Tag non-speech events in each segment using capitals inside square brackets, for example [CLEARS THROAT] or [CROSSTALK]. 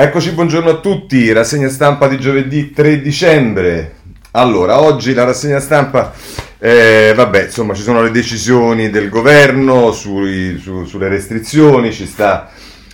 Eccoci, buongiorno a tutti, rassegna stampa di giovedì 3 dicembre. Allora, oggi la rassegna stampa, eh, vabbè, insomma, ci sono le decisioni del governo sui, su, sulle restrizioni, ci sta,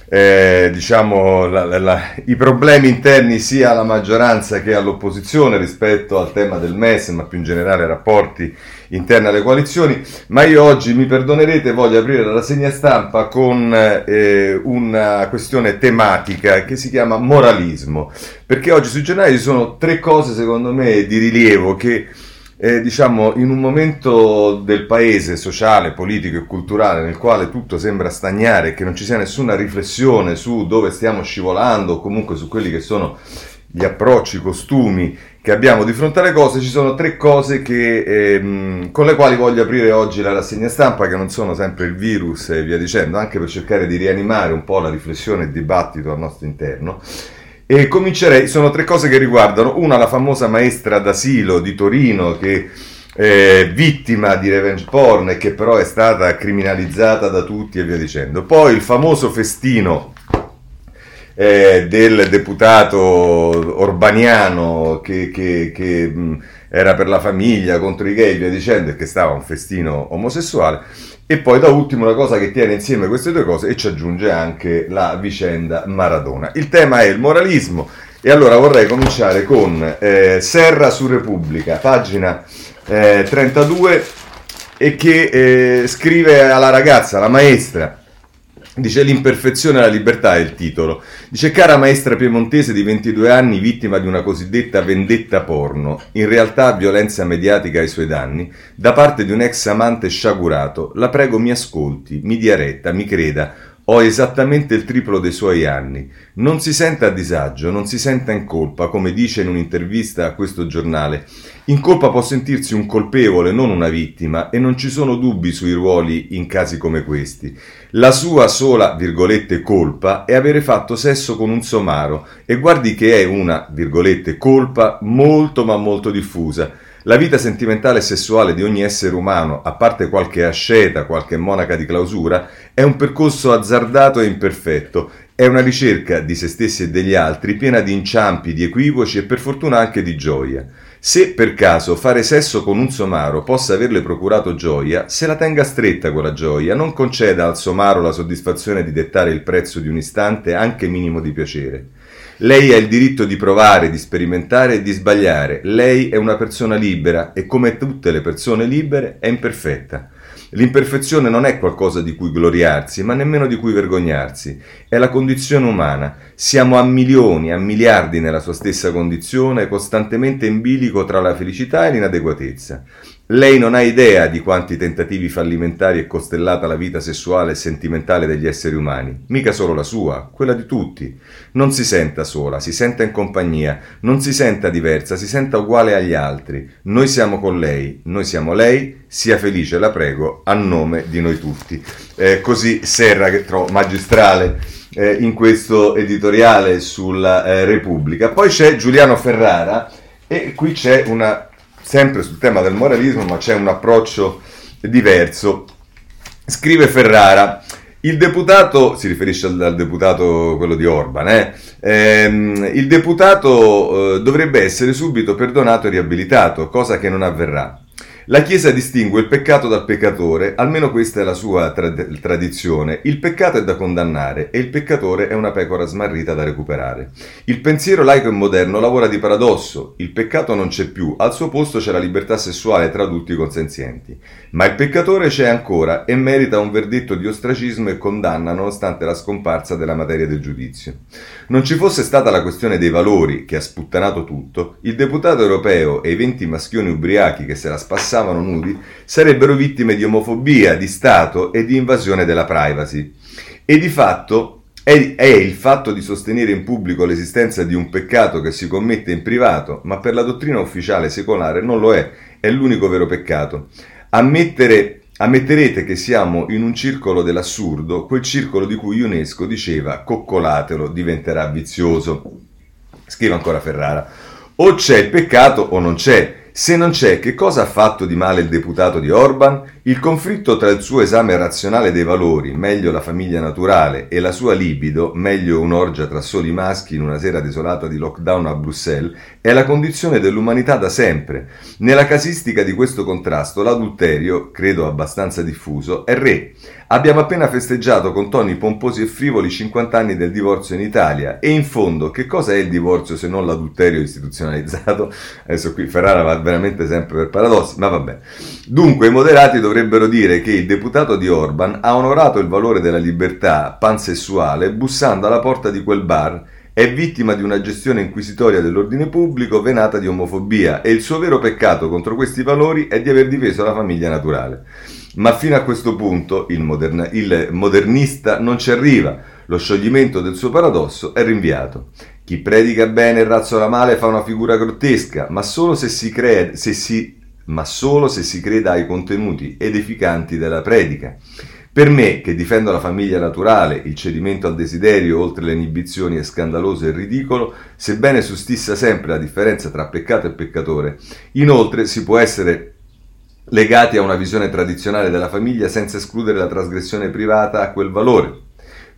eh, diciamo, la, la, la, i problemi interni sia alla maggioranza che all'opposizione rispetto al tema del MES, ma più in generale ai rapporti interna alle coalizioni, ma io oggi mi perdonerete, voglio aprire la rassegna stampa con eh, una questione tematica che si chiama moralismo, perché oggi sui giornali ci sono tre cose secondo me di rilievo che eh, diciamo in un momento del paese sociale, politico e culturale nel quale tutto sembra stagnare, che non ci sia nessuna riflessione su dove stiamo scivolando o comunque su quelli che sono gli approcci, i costumi che abbiamo di fronte alle cose, ci sono tre cose che, ehm, con le quali voglio aprire oggi la rassegna stampa, che non sono sempre il virus e via dicendo, anche per cercare di rianimare un po' la riflessione e il dibattito al nostro interno. E comincerei, sono tre cose che riguardano, una la famosa maestra d'asilo di Torino che è vittima di revenge porn e che però è stata criminalizzata da tutti e via dicendo. Poi il famoso festino eh, del deputato Orbaniano che, che, che mh, era per la famiglia contro i gay, via dicendo, e che stava un festino omosessuale. E poi da ultimo una cosa che tiene insieme queste due cose e ci aggiunge anche la vicenda Maradona. Il tema è il moralismo e allora vorrei cominciare con eh, Serra su Repubblica, pagina eh, 32, e che eh, scrive alla ragazza, la maestra, Dice l'imperfezione e la libertà è il titolo. Dice cara maestra piemontese di 22 anni vittima di una cosiddetta vendetta porno, in realtà violenza mediatica ai suoi danni, da parte di un ex amante sciagurato, la prego mi ascolti, mi dia retta, mi creda, ho esattamente il triplo dei suoi anni. Non si senta a disagio, non si senta in colpa, come dice in un'intervista a questo giornale. In colpa può sentirsi un colpevole, non una vittima, e non ci sono dubbi sui ruoli in casi come questi. La sua sola, virgolette, colpa è avere fatto sesso con un somaro, e guardi che è una, virgolette, colpa molto ma molto diffusa la vita sentimentale e sessuale di ogni essere umano, a parte qualche asceta, qualche monaca di clausura, è un percorso azzardato e imperfetto, è una ricerca di se stessi e degli altri piena di inciampi, di equivoci e per fortuna anche di gioia. Se per caso fare sesso con un somaro possa averle procurato gioia, se la tenga stretta quella gioia, non conceda al somaro la soddisfazione di dettare il prezzo di un istante anche minimo di piacere. Lei ha il diritto di provare, di sperimentare e di sbagliare. Lei è una persona libera e come tutte le persone libere è imperfetta. L'imperfezione non è qualcosa di cui gloriarsi, ma nemmeno di cui vergognarsi. È la condizione umana. Siamo a milioni, a miliardi nella sua stessa condizione, costantemente in bilico tra la felicità e l'inadeguatezza. Lei non ha idea di quanti tentativi fallimentari è costellata la vita sessuale e sentimentale degli esseri umani, mica solo la sua, quella di tutti. Non si senta sola, si senta in compagnia, non si senta diversa, si senta uguale agli altri. Noi siamo con lei, noi siamo lei, sia felice, la prego, a nome di noi tutti. Eh, così Serra, che trovo magistrale eh, in questo editoriale sulla eh, Repubblica. Poi c'è Giuliano Ferrara e qui c'è una sempre sul tema del moralismo, ma c'è un approccio diverso. Scrive Ferrara, il deputato, si riferisce al, al deputato quello di Orban, eh? ehm, il deputato eh, dovrebbe essere subito perdonato e riabilitato, cosa che non avverrà. La Chiesa distingue il peccato dal peccatore, almeno questa è la sua trad- tradizione. Il peccato è da condannare e il peccatore è una pecora smarrita da recuperare. Il pensiero laico e moderno lavora di paradosso. Il peccato non c'è più, al suo posto c'è la libertà sessuale tra adulti consenzienti. Ma il peccatore c'è ancora e merita un verdetto di ostracismo e condanna nonostante la scomparsa della materia del giudizio. Non ci fosse stata la questione dei valori che ha sputtanato tutto, il deputato europeo e i venti maschioni ubriachi che se la spassavano passavano nudi sarebbero vittime di omofobia, di Stato e di invasione della privacy. E di fatto è, il fatto di sostenere in pubblico l'esistenza di un peccato che si commette in privato, ma per la dottrina ufficiale secolare non lo è, è l'unico vero peccato. Ammettere, ammetterete che siamo in un circolo dell'assurdo, quel circolo di cui UNESCO diceva coccolatelo, diventerà vizioso. Scrive ancora Ferrara. O c'è il peccato o non c'è. Se non c'è, che cosa ha fatto di male il deputato di Orban? Il conflitto tra il suo esame razionale dei valori, meglio la famiglia naturale, e la sua libido, meglio un'orgia tra soli maschi in una sera desolata di lockdown a Bruxelles, è la condizione dell'umanità da sempre. Nella casistica di questo contrasto, l'adulterio, credo abbastanza diffuso, è re. Abbiamo appena festeggiato con toni pomposi e frivoli 50 anni del divorzio in Italia e in fondo che cosa è il divorzio se non l'adulterio istituzionalizzato? [LAUGHS] Adesso qui Ferrara va veramente sempre per paradossi, ma vabbè. Dunque i moderati dovrebbero dire che il deputato di Orban ha onorato il valore della libertà pansessuale bussando alla porta di quel bar è vittima di una gestione inquisitoria dell'ordine pubblico venata di omofobia e il suo vero peccato contro questi valori è di aver difeso la famiglia naturale. Ma fino a questo punto il, moderna, il modernista non ci arriva, lo scioglimento del suo paradosso è rinviato. Chi predica bene e razzola male fa una figura grottesca, ma solo se si, crede, se si, ma solo se si creda ai contenuti edificanti della predica. Per me, che difendo la famiglia naturale, il cedimento al desiderio oltre le inibizioni è scandaloso e ridicolo, sebbene sussista sempre la differenza tra peccato e peccatore. Inoltre si può essere legati a una visione tradizionale della famiglia senza escludere la trasgressione privata a quel valore.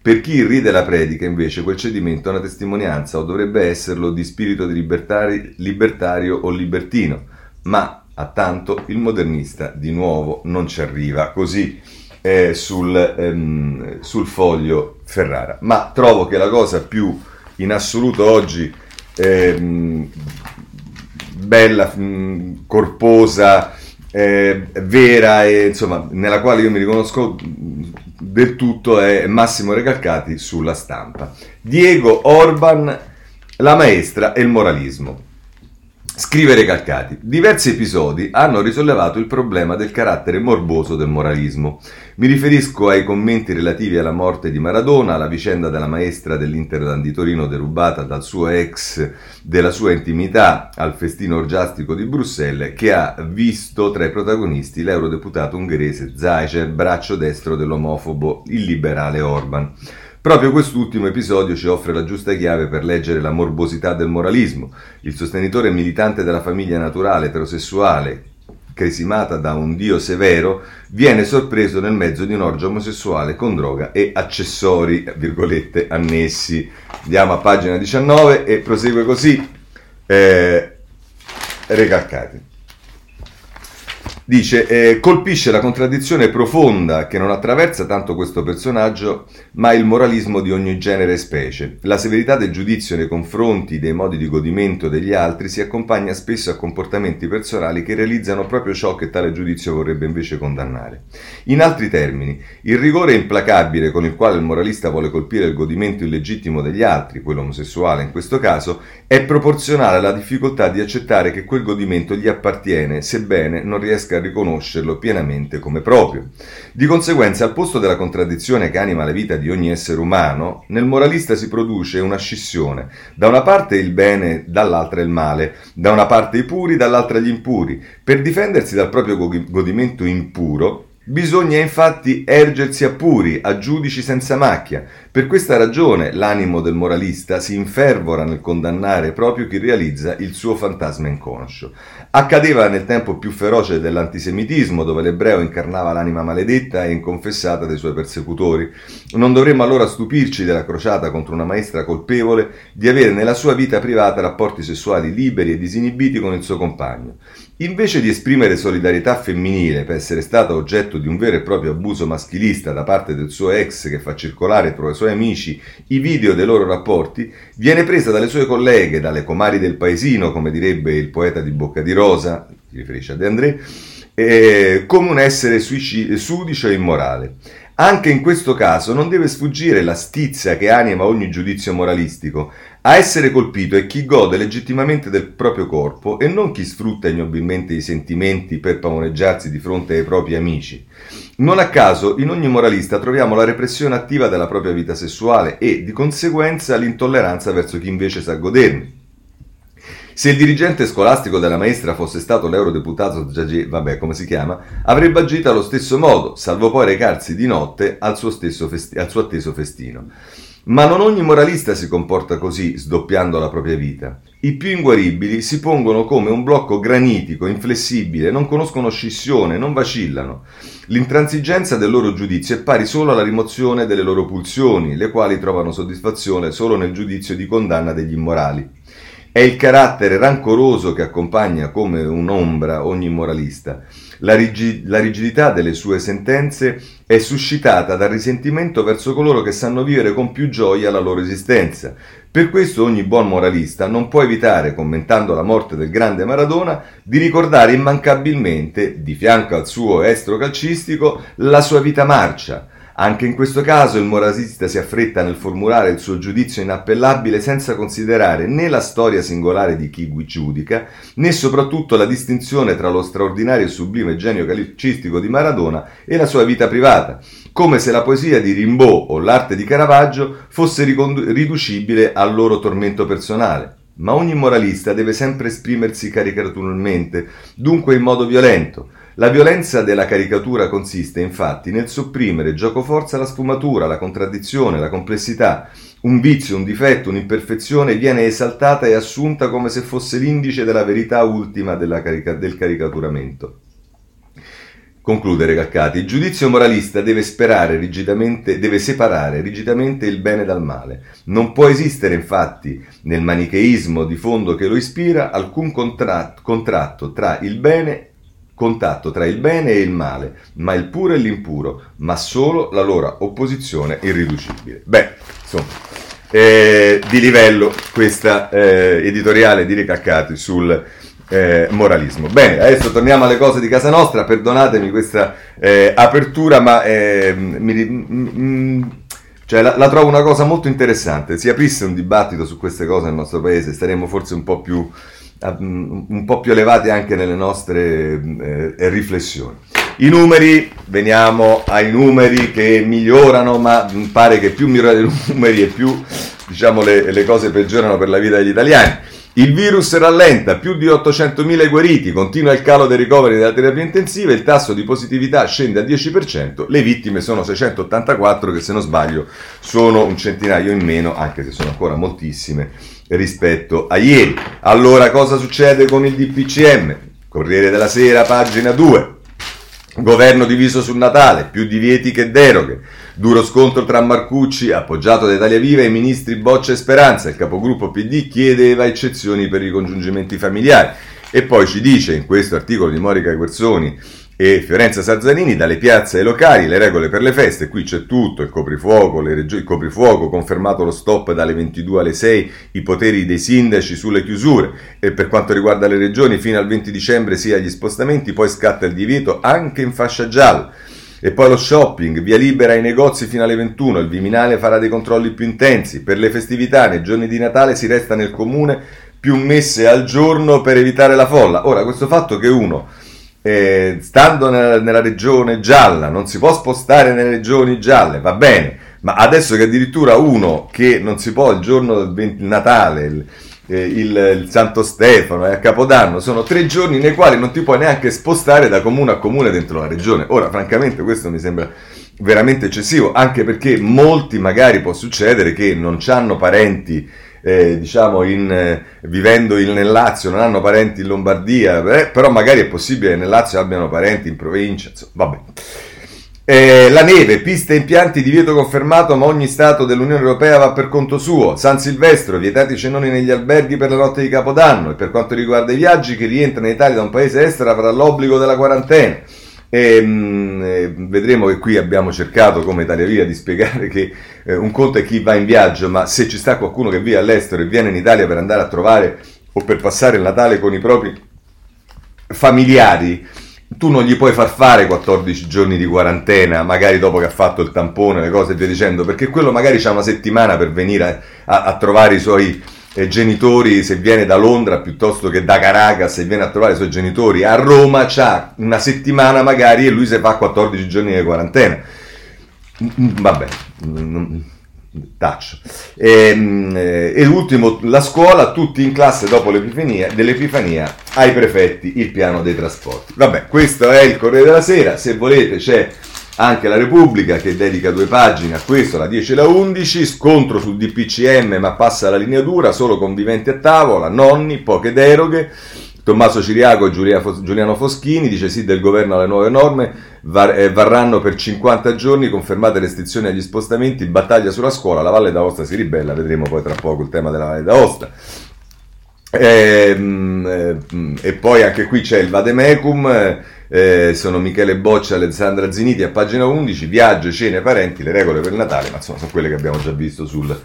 Per chi ride la predica, invece, quel cedimento è una testimonianza, o dovrebbe esserlo, di spirito di libertario o libertino, ma a tanto il modernista di nuovo non ci arriva così eh, sul, ehm, sul, foglio Ferrara. Ma trovo che la cosa più in assoluto oggi ehm, bella, mh, corposa, eh, vera e insomma nella quale io mi riconosco del tutto è Massimo Recalcati sulla stampa. Diego Orban, la maestra e il moralismo. Scrivere Calcati. Diversi episodi hanno risollevato il problema del carattere morboso del moralismo. Mi riferisco ai commenti relativi alla morte di Maradona, alla vicenda della maestra dell'Inter di Torino derubata dal suo ex della sua intimità al festino orgiastico di Bruxelles, che ha visto tra i protagonisti l'eurodeputato ungherese Zajcer, braccio destro dell'omofobo illiberale Orban. Proprio quest'ultimo episodio ci offre la giusta chiave per leggere la morbosità del moralismo. Il sostenitore militante della famiglia naturale eterosessuale, cresimata da un dio severo, viene sorpreso nel mezzo di un'orgia omosessuale con droga e accessori, virgolette, annessi. Andiamo a pagina 19 e prosegue così. Eh, recalcati. Dice, eh, colpisce la contraddizione profonda che non attraversa tanto questo personaggio, ma il moralismo di ogni genere e specie. La severità del giudizio nei confronti dei modi di godimento degli altri si accompagna spesso a comportamenti personali che realizzano proprio ciò che tale giudizio vorrebbe invece condannare. In altri termini, il rigore implacabile con il quale il moralista vuole colpire il godimento illegittimo degli altri, quello omosessuale in questo caso, è proporzionale alla difficoltà di accettare che quel godimento gli appartiene, sebbene non riesca a riconoscerlo pienamente come proprio. Di conseguenza, al posto della contraddizione che anima la vita di ogni essere umano, nel moralista si produce una scissione. Da una parte il bene, dall'altra il male, da una parte i puri, dall'altra gli impuri. Per difendersi dal proprio godimento impuro, Bisogna infatti ergersi a puri, a giudici senza macchia. Per questa ragione l'animo del moralista si infervora nel condannare proprio chi realizza il suo fantasma inconscio. Accadeva nel tempo più feroce dell'antisemitismo, dove l'ebreo incarnava l'anima maledetta e inconfessata dei suoi persecutori. Non dovremmo allora stupirci della crociata contro una maestra colpevole di avere nella sua vita privata rapporti sessuali liberi e disinibiti con il suo compagno. Invece di esprimere solidarietà femminile per essere stata oggetto di un vero e proprio abuso maschilista da parte del suo ex che fa circolare tra i suoi amici i video dei loro rapporti, viene presa dalle sue colleghe, dalle comari del paesino, come direbbe il poeta di Bocca di Rosa, si riferisce a De André, eh, come un essere suicidio, sudicio e immorale. Anche in questo caso non deve sfuggire la stizza che anima ogni giudizio moralistico. A essere colpito è chi gode legittimamente del proprio corpo e non chi sfrutta ignobilmente i sentimenti per pavoneggiarsi di fronte ai propri amici. Non a caso in ogni moralista troviamo la repressione attiva della propria vita sessuale e, di conseguenza, l'intolleranza verso chi invece sa goderne. Se il dirigente scolastico della maestra fosse stato l'eurodeputato Giagé, vabbè come si chiama, avrebbe agito allo stesso modo, salvo poi recarsi di notte al suo, festi- al suo atteso festino. Ma non ogni moralista si comporta così, sdoppiando la propria vita. I più inguaribili si pongono come un blocco granitico, inflessibile, non conoscono scissione, non vacillano. L'intransigenza del loro giudizio è pari solo alla rimozione delle loro pulsioni, le quali trovano soddisfazione solo nel giudizio di condanna degli immorali. È il carattere rancoroso che accompagna come un'ombra ogni moralista. La, rigid- la, rigidità delle sue sentenze è suscitata dal risentimento verso coloro che sanno vivere con più gioia la loro esistenza. Per questo ogni buon moralista non può evitare, commentando la morte del grande Maradona, di ricordare immancabilmente, di fianco al suo estro calcistico, la sua vita marcia, anche in questo caso il moralista si affretta nel formulare il suo giudizio inappellabile senza considerare né la storia singolare di chi giudica, né soprattutto la distinzione tra lo straordinario e sublime genio calcistico di Maradona e la sua vita privata, come se la poesia di Rimbaud o l'arte di Caravaggio fosse riducibile al loro tormento personale. Ma ogni moralista deve sempre esprimersi caricaturalmente, dunque in modo violento, la violenza della caricatura consiste infatti nel sopprimere giocoforza la sfumatura, la contraddizione, la complessità. Un vizio, un difetto, un'imperfezione viene esaltata e assunta come se fosse l'indice della verità ultima della carica- del caricaturamento. Concludere Caccati, il giudizio moralista deve, deve separare rigidamente il bene dal male. Non può esistere infatti nel manicheismo di fondo che lo ispira alcun contratto, contratto tra il bene contatto tra il bene e il male, ma il puro e l'impuro, ma solo la loro opposizione irriducibile. Beh, insomma, eh, di livello questa eh, editoriale di Ricaccati sul eh, moralismo. Bene, adesso torniamo alle cose di casa nostra, perdonatemi questa eh, apertura, ma eh, mi, mm, cioè, la, la, trovo una cosa molto interessante. Si aprisse un dibattito su queste cose nel nostro paese, staremmo forse un po' più un po' più elevati anche nelle nostre eh, riflessioni. I numeri, veniamo ai numeri che migliorano, ma pare che più migliorano i [LAUGHS] numeri e più diciamo, le, le cose peggiorano per la vita degli italiani. Il virus rallenta, più di 800.000 guariti, continua il calo dei ricoveri della terapia intensiva, il tasso di positività scende al 10%, le vittime sono 684 che se non sbaglio sono un centinaio in meno, anche se sono ancora moltissime rispetto a ieri. Allora cosa succede con il DPCM? Corriere della Sera, pagina 2. Governo diviso sul Natale, più divieti che deroghe. Duro scontro tra Marcucci, appoggiato da Italia Viva, e i ministri Boccia e Speranza. Il capogruppo PD chiedeva eccezioni per i congiungimenti familiari. E poi ci dice in questo articolo di Morica Guerzoni e Fiorenza Sarzanini dalle piazze ai locali, le regole per le feste, qui c'è tutto, il coprifuoco, regio- il coprifuoco, confermato lo stop dalle 22 alle 6, i poteri dei sindaci sulle chiusure e per quanto riguarda le regioni fino al 20 dicembre sia gli spostamenti, poi scatta il divieto anche in fascia gialla. E poi lo shopping, via libera ai negozi fino alle 21, il Viminale farà dei controlli più intensi, per le festività nei giorni di Natale si resta nel comune più messe al giorno per evitare la folla. Ora, questo fatto che uno eh, stando nella, nella, regione gialla, non si può spostare nelle regioni gialle, va bene, ma adesso che addirittura uno che non si può il giorno del 20, Natale, il, eh, il, il, Santo Stefano e a Capodanno, sono tre giorni nei quali non ti puoi neanche spostare da comune a comune dentro la regione. Ora, francamente, questo mi sembra veramente eccessivo, anche perché molti magari può succedere che non hanno parenti eh, diciamo in, eh, vivendo in, nel Lazio non hanno parenti in Lombardia, eh, però magari è possibile che nel Lazio abbiano parenti in provincia, insomma, vabbè. Eh, la neve, piste e impianti divieto confermato, ma ogni Stato dell'Unione Europea va per conto suo. San Silvestro, vietati i cenoni negli alberghi per la notte di Capodanno. E per quanto riguarda i viaggi, chi rientra in Italia da un paese estero avrà l'obbligo della quarantena. E, mh, mm, eh, vedremo che qui abbiamo cercato come Italia Via di spiegare che eh, un conto è chi va in viaggio, ma se ci sta qualcuno che vive all'estero e viene in Italia per andare a trovare o per passare il Natale con i propri familiari, tu non gli puoi far fare 14 giorni di quarantena, magari dopo che ha fatto il tampone, le cose e via dicendo, perché quello magari c'ha una settimana per venire a, a, a trovare i suoi genitori, se viene da Londra piuttosto che da Caracas, se viene a trovare i suoi genitori a Roma, c'ha una settimana magari e lui si fa 14 giorni di quarantena. Mm, mm, vabbè, mm, taccio. E, eh, e l'ultimo, la scuola, tutti in classe dopo l'Epifania, dell'Epifania ai prefetti il piano dei trasporti. Vabbè, questo è il Corriere della Sera, se volete c'è Anche la Repubblica che dedica due pagine a questo, la 10 e la 11, scontro sul DPCM ma passa la linea dura, solo conviventi a tavola, nonni, poche deroghe. Tommaso Ciriaco e Giuliano Foschini dice sì del governo alle nuove norme, eh, varranno per 50 giorni, confermate restrizioni agli spostamenti, battaglia sulla scuola, la Valle d'Aosta si ribella, vedremo poi tra poco il tema della Valle d'Aosta. E, ehm, eh, e poi anche qui c'è il Vademecum, eh, sono Michele Boccia e Alessandra Ziniti a pagina 11, viaggio, cene, parenti, le regole per Natale, ma insomma sono quelle che abbiamo già visto sul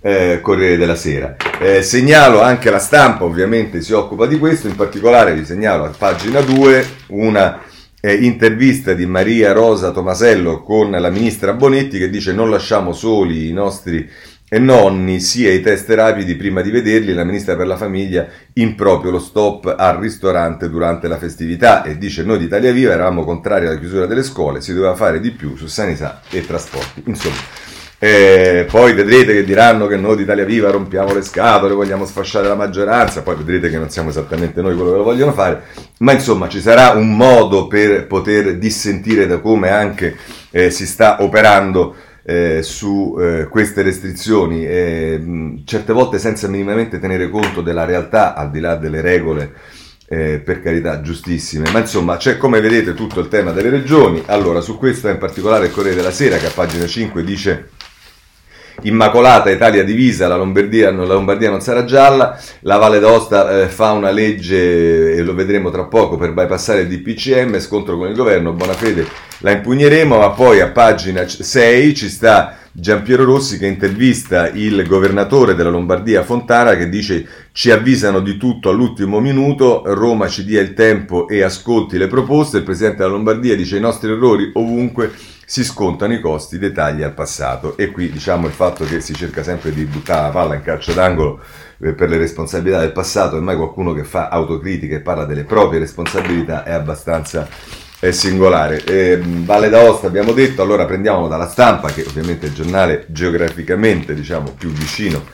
eh, Corriere della Sera. Eh, segnalo anche la stampa, ovviamente si occupa di questo, in particolare vi segnalo a pagina 2 una eh, intervista di Maria Rosa Tomasello con la ministra Bonetti che dice non lasciamo soli i nostri e nonni sia i test rapidi prima di vederli, la ministra per la famiglia improprio lo stop al ristorante durante la festività. E dice noi di Italia Viva eravamo contrari alla chiusura delle scuole, si doveva fare di più su sanità e trasporti. Insomma, eh, poi vedrete che diranno che noi di Italia Viva rompiamo le scatole, vogliamo sfasciare la maggioranza, poi vedrete che non siamo esattamente noi quello che lo vogliono fare, ma insomma ci sarà un modo per poter dissentire da come anche eh, si sta operando eh, su eh, queste restrizioni, eh, certe volte senza minimamente tenere conto della realtà, al di là delle regole. Eh, per carità giustissime, ma insomma c'è come vedete tutto il tema delle regioni. Allora, su questo in particolare il Corriere della Sera, che a pagina 5 dice Immacolata, Italia divisa, la Lombardia, la Lombardia non sarà gialla, la Valle d'Aosta eh, fa una legge, e lo vedremo tra poco, per bypassare il DPCM, scontro con il governo, buona fede la impugneremo, ma poi a pagina 6 ci sta Giampiero Rossi che intervista il governatore della Lombardia Fontana che dice ci avvisano di tutto all'ultimo minuto, Roma ci dia il tempo e ascolti le proposte, il presidente della Lombardia dice i nostri errori ovunque si scontano i costi dei tagli al passato e qui diciamo il fatto che si cerca sempre di buttare la palla in calcio d'angolo eh, per le responsabilità del passato, ormai qualcuno che fa autocritica e parla delle proprie responsabilità è abbastanza è singolare. Eh, Valle d'Aosta abbiamo detto, allora prendiamolo dalla stampa, che ovviamente è il giornale geograficamente diciamo, più vicino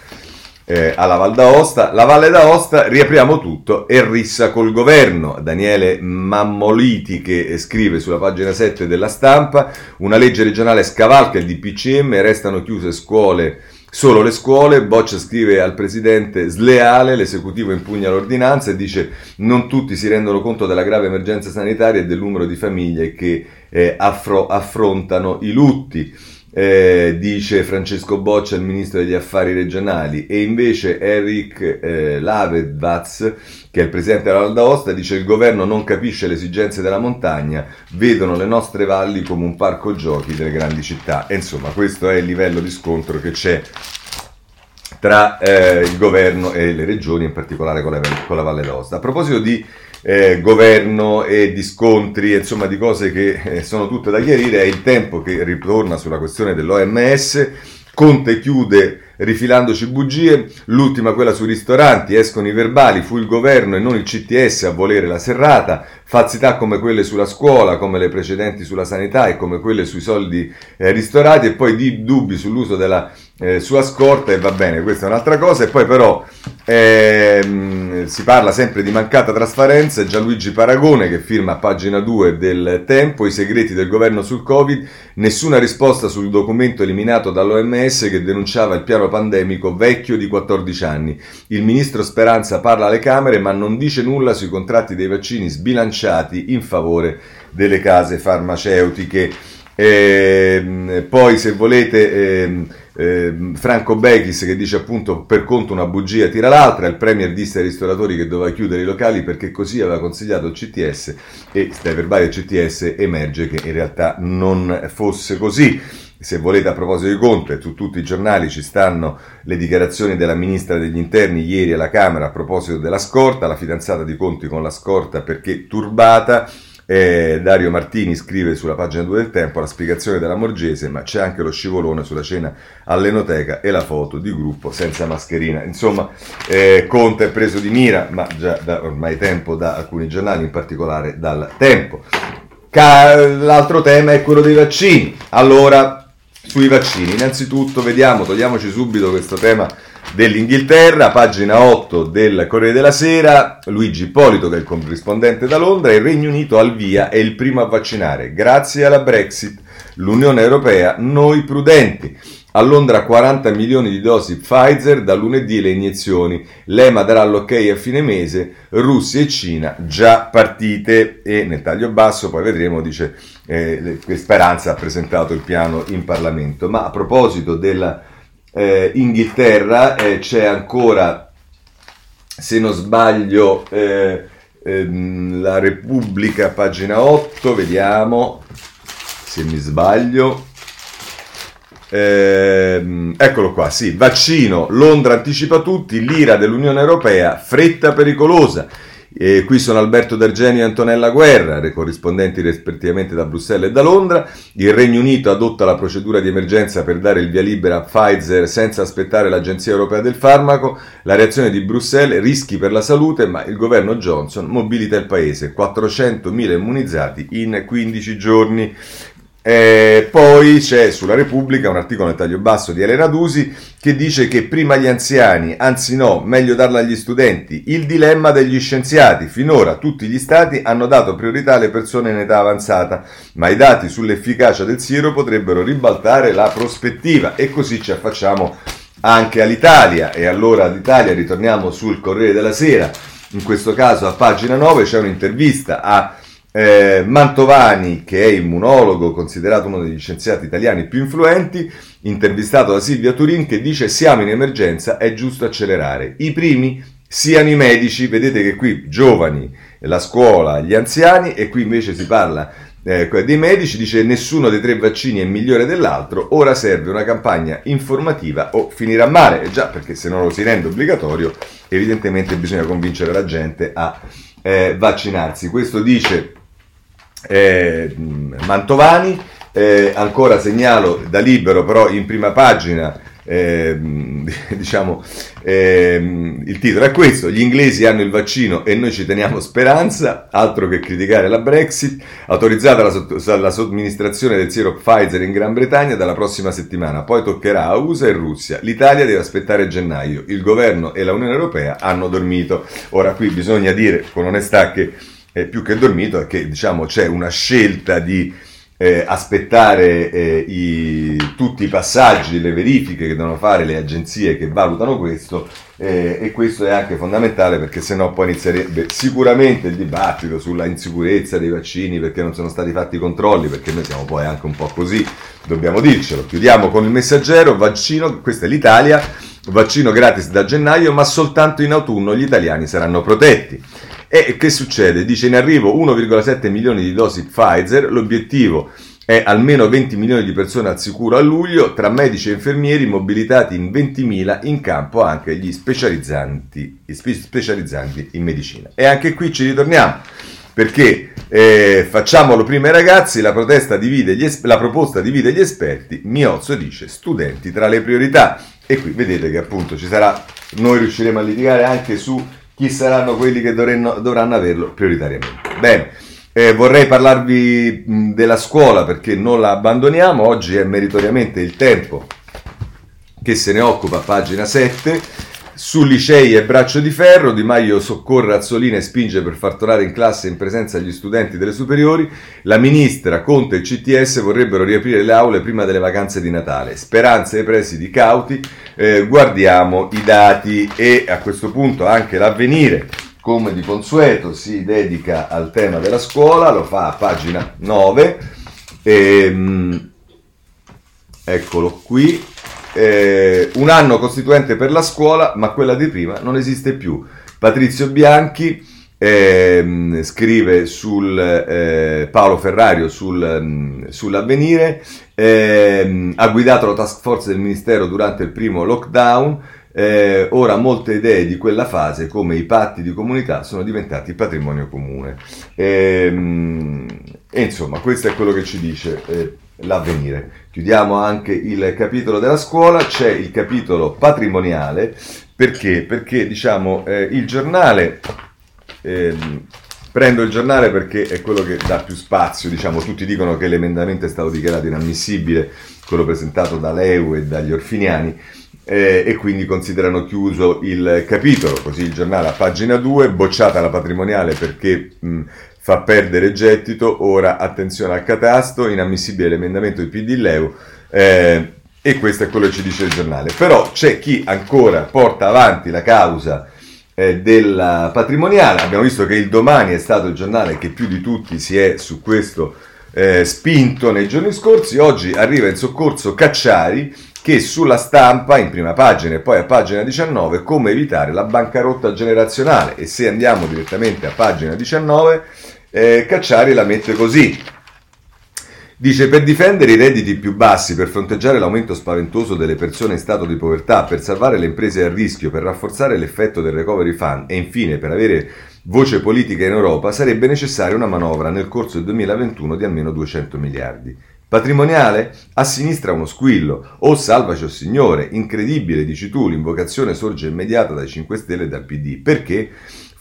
eh, alla Val d'Aosta. La Valle d'Aosta riapriamo tutto e rissa col governo. Daniele Mammoliti che scrive sulla pagina 7 della stampa, una legge regionale scavalca il DPCM, restano chiuse scuole Solo le scuole, Boccia scrive al presidente sleale, l'esecutivo impugna l'ordinanza e dice non tutti si rendono conto della grave emergenza sanitaria e del numero di famiglie che eh, affro- affrontano i lutti eh, dice Francesco Boccia, il ministro degli affari regionali, e invece Eric eh, Lavedvaz, che è il presidente della Val d'Aosta, dice il governo non capisce le esigenze della montagna, vedono le nostre valli come un parco giochi delle grandi città. E insomma, questo è il livello di scontro che c'è tra eh, il governo e le regioni, in particolare con la, con la Valle d'Aosta. A proposito di eh, governo e di scontri, insomma di cose che eh, sono tutte da chiarire, è il tempo che ritorna sulla questione dell'OMS. Conte chiude rifilandoci bugie, l'ultima quella sui ristoranti, escono i verbali, fu il governo e non il CTS a volere la serrata, falsità come quelle sulla scuola, come le precedenti sulla sanità e come quelle sui soldi eh, ristorati e poi di dubbi sull'uso della eh, sua scorta e va bene, questa è un'altra cosa e poi però ehm, si parla sempre di mancata trasparenza, Gianluigi Paragone che firma a pagina 2 del Tempo i segreti del governo sul Covid, nessuna risposta sul documento eliminato dall'OMS che denunciava il piano pandemico vecchio di 14 anni. Il ministro Speranza parla alle Camere ma non dice nulla sui contratti dei vaccini sbilanciati in favore delle case farmaceutiche. Eh, poi se volete eh, eh, Franco Bechis che dice appunto per conto una bugia tira l'altra, il premier disse ai ristoratori che doveva chiudere i locali perché così aveva consigliato il CTS e dai verbali del CTS emerge che in realtà non fosse così. Se volete a proposito di Conte, su tutti i giornali ci stanno le dichiarazioni della ministra degli interni ieri alla Camera a proposito della scorta, la fidanzata di Conti con la scorta perché turbata eh, Dario Martini scrive sulla pagina 2 del Tempo la spiegazione della Morgese, ma c'è anche lo scivolone sulla cena all'enoteca e la foto di gruppo senza mascherina. Insomma, eh, Conte è preso di mira, ma già da ormai tempo da alcuni giornali, in particolare dal Tempo. Ca- l'altro tema è quello dei vaccini. Allora, sui vaccini, innanzitutto vediamo, togliamoci subito questo tema dell'Inghilterra, pagina 8 del Corriere della Sera, Luigi Ippolito che è il corrispondente da Londra, il Regno Unito al via è il primo a vaccinare, grazie alla Brexit, l'Unione Europea, noi prudenti. A Londra 40 milioni di dosi Pfizer, da lunedì le iniezioni. L'EMA darà l'ok a fine mese, Russia e Cina già partite e nel taglio basso poi vedremo, dice eh, Speranza ha presentato il piano in Parlamento. Ma a proposito della eh, Inghilterra eh, c'è ancora, se non sbaglio, eh, ehm, la Repubblica, pagina 8, vediamo se mi sbaglio. Eh, eccolo qua, sì, vaccino, Londra anticipa tutti, l'ira dell'Unione Europea, fretta pericolosa. E qui sono Alberto D'Argenio e Antonella Guerra, corrispondenti rispettivamente da Bruxelles e da Londra. Il Regno Unito adotta la procedura di emergenza per dare il via libera a Pfizer senza aspettare l'Agenzia Europea del Farmaco. La reazione di Bruxelles, rischi per la salute, ma il governo Johnson mobilita il paese. 400.000 immunizzati in 15 giorni. Eh, poi c'è sulla Repubblica un articolo nel taglio basso di Elena Dusi che dice che prima gli anziani, anzi no, meglio darla agli studenti. Il dilemma degli scienziati. Finora tutti gli stati hanno dato priorità alle persone in età avanzata, ma i dati sull'efficacia del siero potrebbero ribaltare la prospettiva e così ci affacciamo anche all'Italia. E allora all'Italia ritorniamo sul Corriere della Sera. In questo caso a pagina 9 c'è un'intervista a eh, Mantovani, che è immunologo, considerato uno degli scienziati italiani più influenti, intervistato da Silvia Turin, che dice siamo in emergenza, è giusto accelerare. I primi siano i medici, vedete che qui giovani, la scuola, gli anziani, e qui invece si parla eh, dei medici, dice nessuno dei tre vaccini è migliore dell'altro, ora serve una campagna informativa o finirà male, e già perché se non lo si rende obbligatorio, evidentemente bisogna convincere la gente a eh, vaccinarsi. Questo dice eh, Mantovani, eh, ancora segnalo da libero però in prima pagina eh, [LAUGHS] diciamo eh, il titolo è questo gli inglesi hanno il vaccino e noi ci teniamo speranza altro che criticare la Brexit autorizzata la, la somministrazione del siero Pfizer in Gran Bretagna dalla prossima settimana poi toccherà a USA e Russia l'Italia deve aspettare gennaio il governo e la Unione Europea hanno dormito. Ora qui bisogna dire con onestà che eh, più che dormito è che diciamo, c'è una scelta di eh, aspettare eh, i, tutti i passaggi, le verifiche che devono fare le agenzie che valutano questo eh, e questo è anche fondamentale perché sennò poi inizierebbe sicuramente il dibattito sulla insicurezza dei vaccini perché non sono stati fatti i controlli perché noi siamo poi anche un po' così, dobbiamo dircelo. Chiudiamo con il messaggero, vaccino, questa è l'Italia, vaccino gratis da gennaio ma soltanto in autunno gli italiani saranno protetti. E che succede? Dice in arrivo 1,7 milioni di dosi Pfizer, l'obiettivo è almeno 20 milioni di persone al sicuro a luglio, tra medici e infermieri mobilitati in 20.000 in campo anche gli specializzanti, gli specializzanti in medicina. E anche qui ci ritorniamo, perché eh, facciamolo prima ai ragazzi, la, es- la proposta divide gli esperti, Miozzo dice studenti tra le priorità. E qui vedete che appunto ci sarà, noi riusciremo a litigare anche su chi saranno quelli che dovranno, dovranno averlo prioritariamente. Bene, eh, vorrei parlarvi mh, della scuola perché non la abbandoniamo, oggi è meritoriamente il tempo che se ne occupa, pagina 7. Su licei e braccio di ferro, Di Maio soccorre Azzolina e spinge per far tornare in classe in presenza degli studenti delle superiori. La ministra, Conte e il CTS vorrebbero riaprire le aule prima delle vacanze di Natale. Speranze ai presidi cauti. Eh, guardiamo i dati e a questo punto anche l'avvenire come di consueto si dedica al tema della scuola, lo fa a pagina 9. Ehm, eccolo qui eh, un anno costituente per la scuola, ma quella di prima non esiste più. Patrizio Bianchi eh, scrive sul eh, Paolo Ferrario sul, mm, sull'avvenire, ehm, ha guidato la task force del Ministero durante il primo lockdown. Eh, ora molte idee di quella fase, come i patti di comunità, sono diventati patrimonio comune. E, ehm, e insomma, questo è quello che ci dice eh, l'avvenire. Chiudiamo anche il capitolo della scuola, c'è il capitolo patrimoniale, perché? Perché diciamo eh, il giornale, eh, prendo il giornale perché è quello che dà più spazio, diciamo, tutti dicono che l'emendamento è stato dichiarato inammissibile, quello presentato da Leu e dagli Orfiniani, eh, e quindi considerano chiuso il capitolo. Così il giornale a pagina 2, bocciata la patrimoniale perché mh, fa perdere gettito, ora attenzione al catasto, inammissibile l'emendamento del PD Leu. Eh, e questo è quello che ci dice il giornale. Però c'è chi ancora porta avanti la causa eh, della patrimoniale. Abbiamo visto che il domani è stato il giornale che più di tutti si è su questo eh, spinto nei giorni scorsi. Oggi arriva in soccorso Cacciari che sulla stampa, in prima pagina e poi a pagina 19, come evitare la bancarotta generazionale. E se andiamo direttamente a pagina 19, eh, Cacciari la mette così. Dice per difendere i redditi più bassi, per fronteggiare l'aumento spaventoso delle persone in stato di povertà, per salvare le imprese a rischio, per rafforzare l'effetto del recovery fund e infine per avere voce politica in Europa, sarebbe necessaria una manovra nel corso del 2021 di almeno 200 miliardi. Patrimoniale? A sinistra uno squillo. O salvaci o signore. Incredibile, dici tu, l'invocazione sorge immediata dai 5 Stelle e dal PD. Perché?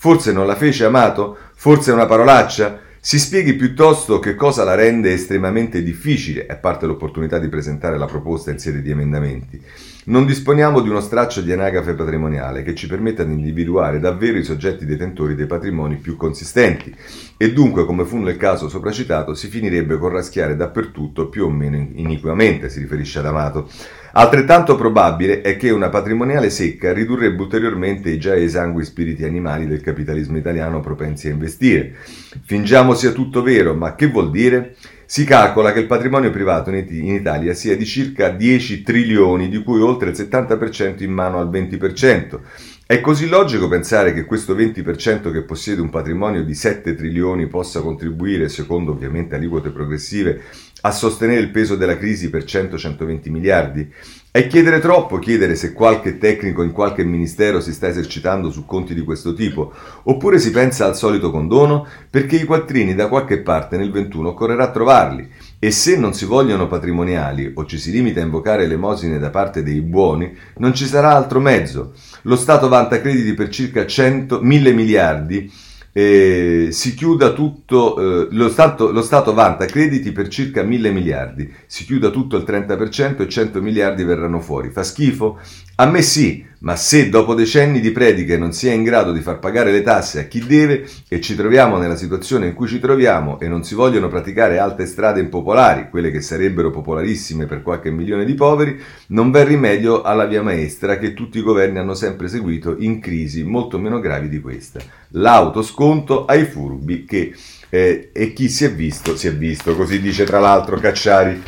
Forse non la fece Amato? Forse è una parolaccia? Si spieghi piuttosto che cosa la rende estremamente difficile, a parte l'opportunità di presentare la proposta in sede di emendamenti. Non disponiamo di uno straccio di anagrafe patrimoniale che ci permetta di individuare davvero i soggetti detentori dei patrimoni più consistenti e dunque, come fu nel caso sopracitato, si finirebbe con raschiare dappertutto più o meno iniquamente, si riferisce ad Amato. Altrettanto probabile è che una patrimoniale secca ridurrebbe ulteriormente i già esangui spiriti animali del capitalismo italiano propensi a investire. Fingiamo sia tutto vero, ma che vuol dire? Si calcola che il patrimonio privato in Italia sia di circa 10 trilioni, di cui oltre il 70% in mano al 20%. È così logico pensare che questo 20% che possiede un patrimonio di 7 trilioni possa contribuire, secondo ovviamente aliquote progressive, a sostenere il peso della crisi per 100-120 miliardi? È chiedere troppo chiedere se qualche tecnico in qualche ministero si sta esercitando su conti di questo tipo, oppure si pensa al solito condono, perché i quattrini da qualche parte nel 21 occorrerà trovarli, e se non si vogliono patrimoniali o ci si limita a invocare elemosine da parte dei buoni, non ci sarà altro mezzo. Lo Stato vanta crediti per circa 100, 1000 miliardi, eh, si chiuda tutto, eh, lo, Stato, lo, Stato, vanta crediti per circa mille miliardi, si chiuda tutto il 30% e 100 miliardi verranno fuori. Fa schifo? A me sì, ma se dopo decenni di prediche non si è in grado di far pagare le tasse a chi deve e ci troviamo nella situazione in cui ci troviamo e non si vogliono praticare alte strade impopolari, quelle che sarebbero popolarissime per qualche milione di poveri, non v'è rimedio alla via maestra che tutti i governi hanno sempre seguito in crisi molto meno gravi di questa. L'autosconto ai furbi che eh, e chi si è visto si è visto, così dice tra l'altro Cacciari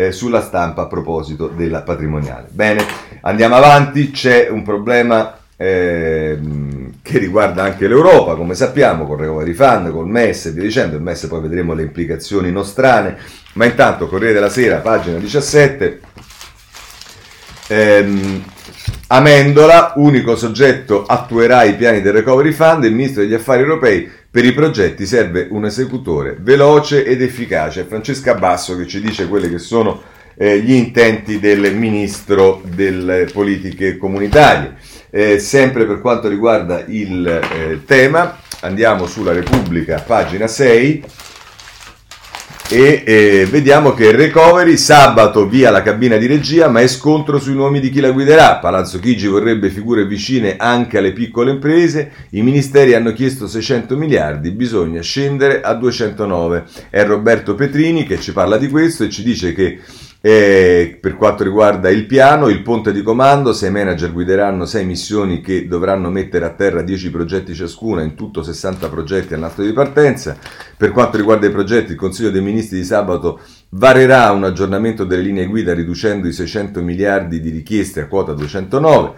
eh, sulla stampa a proposito della patrimoniale. Bene, andiamo avanti, c'è un problema eh, che riguarda anche l'Europa, come sappiamo, con Recovery Fund, col MES e via dicendo, il MES poi vedremo le implicazioni nostrane, ma intanto Corriere della Sera, pagina 17, ehm, Amendola, unico soggetto, attuerà i piani del Recovery Fund, il Ministro degli Affari Europei per i progetti serve un esecutore veloce ed efficace. Francesca Basso che ci dice quelli che sono eh, gli intenti del Ministro delle Politiche Comunitarie. Eh, sempre per quanto riguarda il eh, tema, andiamo sulla Repubblica, pagina 6 e eh, vediamo che recovery sabato via la cabina di regia ma è scontro sui nomi di chi la guiderà. Palazzo Chigi vorrebbe figure vicine anche alle piccole imprese. I ministeri hanno chiesto 600 miliardi bisogna scendere a 209 è Roberto Petrini che ci parla di questo e ci dice che e per quanto riguarda il piano, il ponte di comando, sei manager guideranno sei missioni che dovranno mettere a terra 10 progetti ciascuna, in tutto 60 progetti all'atto di partenza. Per quanto riguarda i progetti, il Consiglio dei Ministri di sabato varerà un aggiornamento delle linee guida riducendo i 600 miliardi di richieste a quota 209.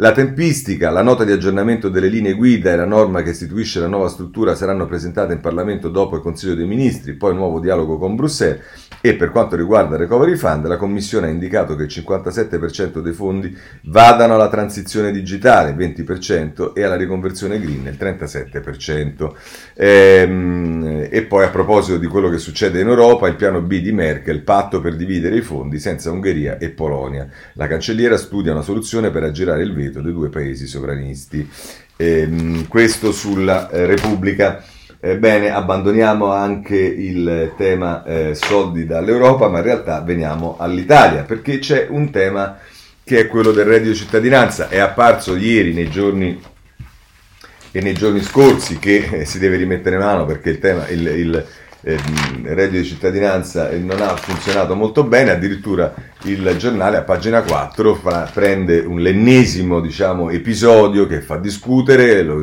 La tempistica, la nota di aggiornamento delle linee guida e la norma che istituisce la nuova struttura saranno presentate in Parlamento dopo il Consiglio dei Ministri, poi nuovo dialogo con Bruxelles e per quanto riguarda il Recovery Fund la Commissione ha indicato che il 57% dei fondi vadano alla transizione digitale, il 20% e alla riconversione green, il 37%. Ehm, e poi a proposito di quello che succede in Europa, il piano B di Merkel, patto per dividere i fondi senza Ungheria e Polonia. La cancelliera studia una soluzione per aggirare il veto dei due paesi sovranisti. Eh, questo sulla eh, Repubblica. Ebbene, abbandoniamo anche il tema eh, soldi dall'Europa, ma in realtà veniamo all'Italia, perché c'è un tema che è quello del reddito di cittadinanza. È apparso ieri nei giorni e nei giorni scorsi che eh, si deve rimettere in mano perché il tema, il, il eh, reddito di cittadinanza non ha funzionato molto bene, addirittura il giornale a pagina 4 fa, prende un l'ennesimo diciamo, episodio che fa discutere, lo,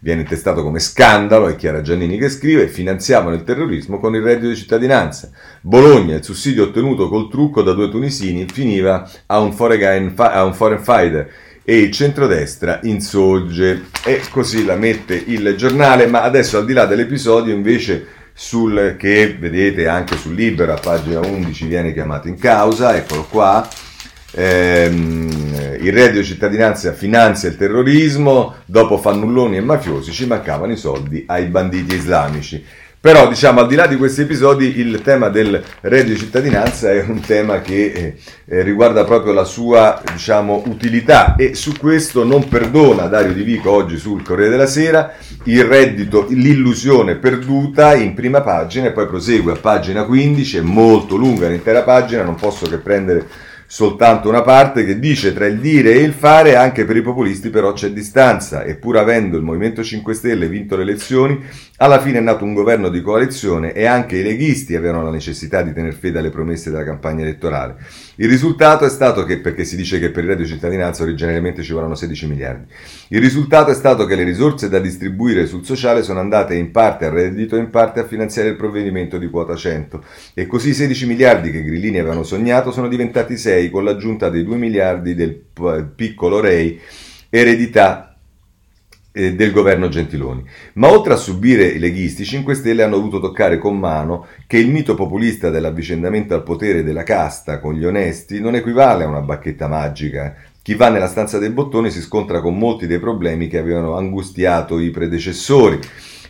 viene testato come scandalo, è Chiara Giannini che scrive, finanziamo il terrorismo con il reddito di cittadinanza. Bologna, il sussidio ottenuto col trucco da due tunisini finiva a un foreign, a un foreign fighter e il centrodestra insorge e così la mette il giornale, ma adesso al di là dell'episodio invece sul, che vedete anche sul Libero a pagina 11 viene chiamato in causa, eccolo qua, ehm, il reddito di cittadinanza finanzia il terrorismo, dopo fannulloni e mafiosi ci mancavano i soldi ai banditi islamici. Però, diciamo, al di là di questi episodi, il tema del reddito di cittadinanza è un tema che eh, eh, riguarda proprio la sua, diciamo, utilità. E su questo non perdona Dario Di Vico oggi sul Corriere della Sera il reddito, l'illusione perduta in prima pagina e poi prosegue a pagina 15, è molto lunga l'intera pagina, non posso che prendere soltanto una parte che dice tra il dire e il fare anche per i populisti però c'è distanza. E avendo il Movimento 5 Stelle vinto le elezioni alla fine è nato un governo di coalizione e anche i leghisti avevano la necessità di tener fede alle promesse della campagna elettorale. Il risultato è stato che, perché si dice che per il reddito di cittadinanza originariamente ci vorranno 16 miliardi, il risultato è stato che le risorse da distribuire sul sociale sono andate in parte al reddito e in parte a finanziare il provvedimento di quota 100 e così i 16 miliardi che grillini avevano sognato sono diventati 6 con l'aggiunta dei 2 miliardi del piccolo REI eredità eh, del governo Gentiloni. Ma oltre a subire i leghisti, i 5 Stelle hanno dovuto toccare con mano che il mito populista dell'avvicendamento al potere della casta con gli onesti non equivale a una bacchetta magica. Chi va nella stanza dei bottoni si scontra con molti dei problemi che avevano angustiato i predecessori.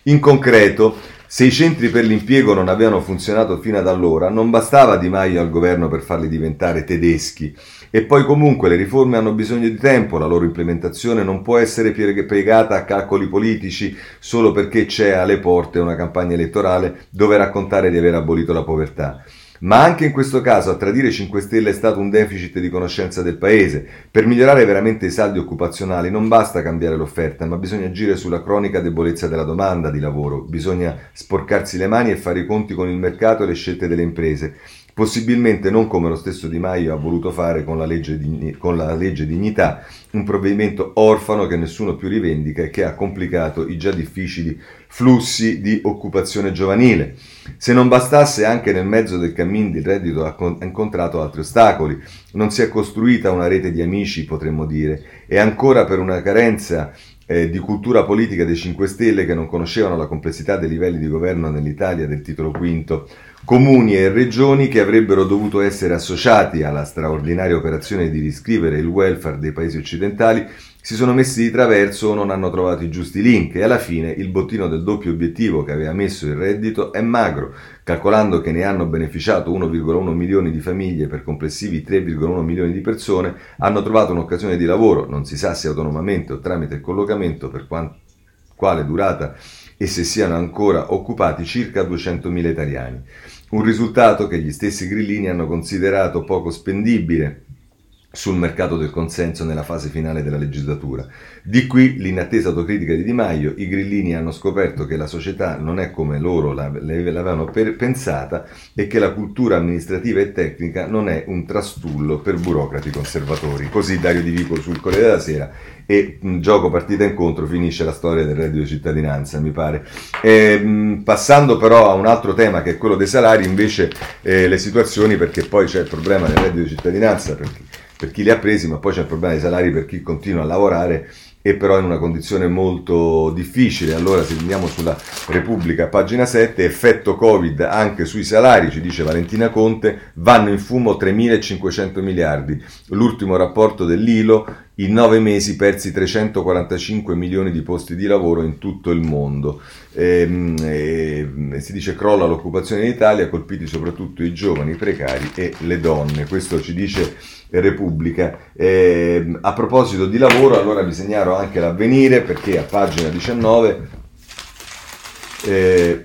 In concreto, se i centri per l'impiego non avevano funzionato fino ad allora, non bastava Di Maio al governo per farli diventare tedeschi. E poi comunque le riforme hanno bisogno di tempo, la loro implementazione non può essere piegata a calcoli politici solo perché c'è alle porte una campagna elettorale dove raccontare di aver abolito la povertà. Ma anche in questo caso a tradire 5 Stelle è stato un deficit di conoscenza del Paese. Per migliorare veramente i saldi occupazionali non basta cambiare l'offerta, ma bisogna agire sulla cronica debolezza della domanda di lavoro, bisogna sporcarsi le mani e fare i conti con il mercato e le scelte delle imprese possibilmente non come lo stesso Di Maio ha voluto fare con la, legge, con la legge dignità, un provvedimento orfano che nessuno più rivendica e che ha complicato i già difficili flussi di occupazione giovanile. Se non bastasse anche nel mezzo del cammin il reddito ha incontrato altri ostacoli, non si è costruita una rete di amici, potremmo dire, e ancora per una carenza eh, di cultura politica dei 5 Stelle che non conoscevano la complessità dei livelli di governo nell'Italia del titolo V comuni e regioni che avrebbero dovuto essere associati alla straordinaria operazione di riscrivere il welfare dei paesi occidentali, si sono messi di traverso o non hanno trovato i giusti link e alla fine il bottino del doppio obiettivo che aveva messo il reddito è magro, calcolando che ne hanno beneficiato 1,1 milioni di famiglie per complessivi 3,1 milioni di persone, hanno trovato un'occasione di lavoro, non si sa se autonomamente o tramite collocamento per quant- quale durata e se siano ancora occupati circa 200.000 italiani. Un risultato che gli stessi grillini hanno considerato poco spendibile sul mercato del consenso nella fase finale della legislatura. Di qui l'inattesa autocritica di Di Maio, i grillini hanno scoperto che la società non è come loro l'avevano pensata e che la cultura amministrativa e tecnica non è un trastullo per burocrati conservatori. Così Dario Di Vico sul Corriere della Sera e mh, gioco partita incontro finisce la storia del reddito di cittadinanza, mi pare. E, mh, passando però a un altro tema che è quello dei salari, invece eh, le situazioni, perché poi c'è il problema del reddito di cittadinanza per chi, per chi li ha presi, ma poi c'è il problema dei salari per chi continua a lavorare e però in una condizione molto difficile. Allora se andiamo sulla Repubblica, pagina 7, effetto Covid anche sui salari, ci dice Valentina Conte, vanno in fumo 3.500 miliardi. L'ultimo rapporto dell'ILO, in nove mesi persi 345 milioni di posti di lavoro in tutto il mondo. E, e, si dice crolla l'occupazione in Italia, colpiti soprattutto i giovani, i precari e le donne. Questo ci dice Repubblica. Eh, a proposito di lavoro, allora vi segnalo anche l'avvenire perché a pagina 19 eh,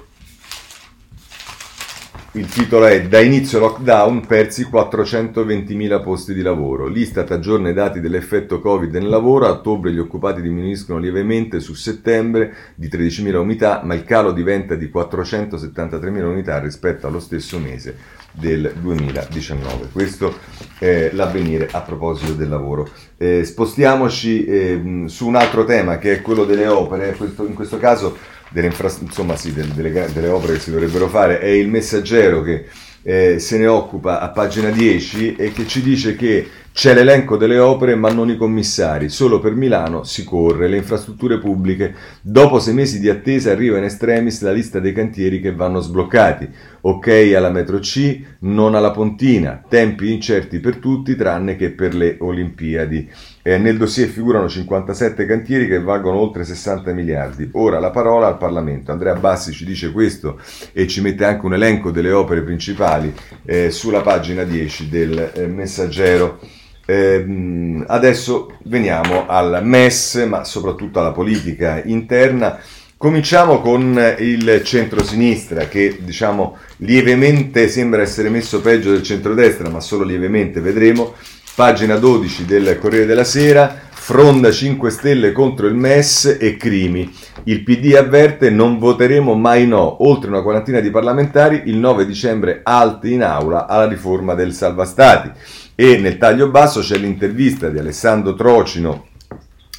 il titolo è Da inizio lockdown persi 420.000 posti di lavoro. L'Istat aggiorna i dati dell'effetto Covid nel lavoro. A ottobre gli occupati diminuiscono lievemente su settembre di 13.000 unità, ma il calo diventa di 473.000 unità rispetto allo stesso mese del 2019. Questo è l'avvenire a proposito del lavoro. Eh, spostiamoci eh, su un altro tema che è quello delle opere. Questo, in questo caso delle, infra- insomma, sì, delle, delle, delle, opere che si dovrebbero fare, è il messaggero che eh, se ne occupa a pagina 10 e che ci dice che c'è l'elenco delle opere ma non i commissari, solo per Milano si corre, le infrastrutture pubbliche, dopo sei mesi di attesa arriva in estremis la lista dei cantieri che vanno sbloccati, ok alla metro C, non alla Pontina, tempi incerti per tutti tranne che per le Olimpiadi. Eh, nel dossier figurano 57 cantieri che valgono oltre 60 miliardi. Ora la parola al Parlamento. Andrea Bassi ci dice questo e ci mette anche un elenco delle opere principali eh, sulla pagina 10 del eh, Messaggero. Eh, adesso veniamo al MES, ma soprattutto alla politica interna. Cominciamo con il centro-sinistra che diciamo lievemente sembra essere messo peggio del centrodestra, ma solo lievemente vedremo pagina 12 del Corriere della Sera, fronda 5 Stelle contro il MES e crimi. Il PD avverte non voteremo mai no, oltre una quarantina di parlamentari il 9 dicembre alti in aula alla riforma del Salva Stati. E nel taglio basso c'è l'intervista di Alessandro Trocino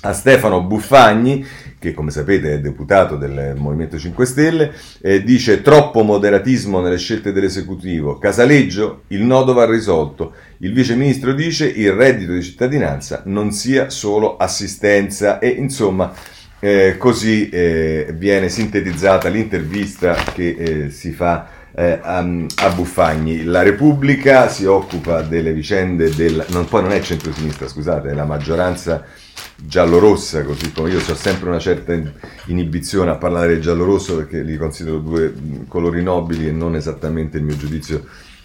a Stefano Buffagni che come sapete è deputato del Movimento 5 Stelle, eh, dice troppo moderatismo nelle scelte dell'esecutivo. Casaleggio, il nodo va risolto. Il vice ministro dice il reddito di cittadinanza non sia solo assistenza e insomma eh, così eh, viene sintetizzata l'intervista che eh, si fa eh, a, a, Buffagni. La Repubblica si occupa delle vicende del... Non, poi non è centro-sinistra, scusate, è la maggioranza giallo-rossa, così come io ho sempre una certa inibizione a parlare giallo-rosso perché li considero due colori nobili e non esattamente il mio giudizio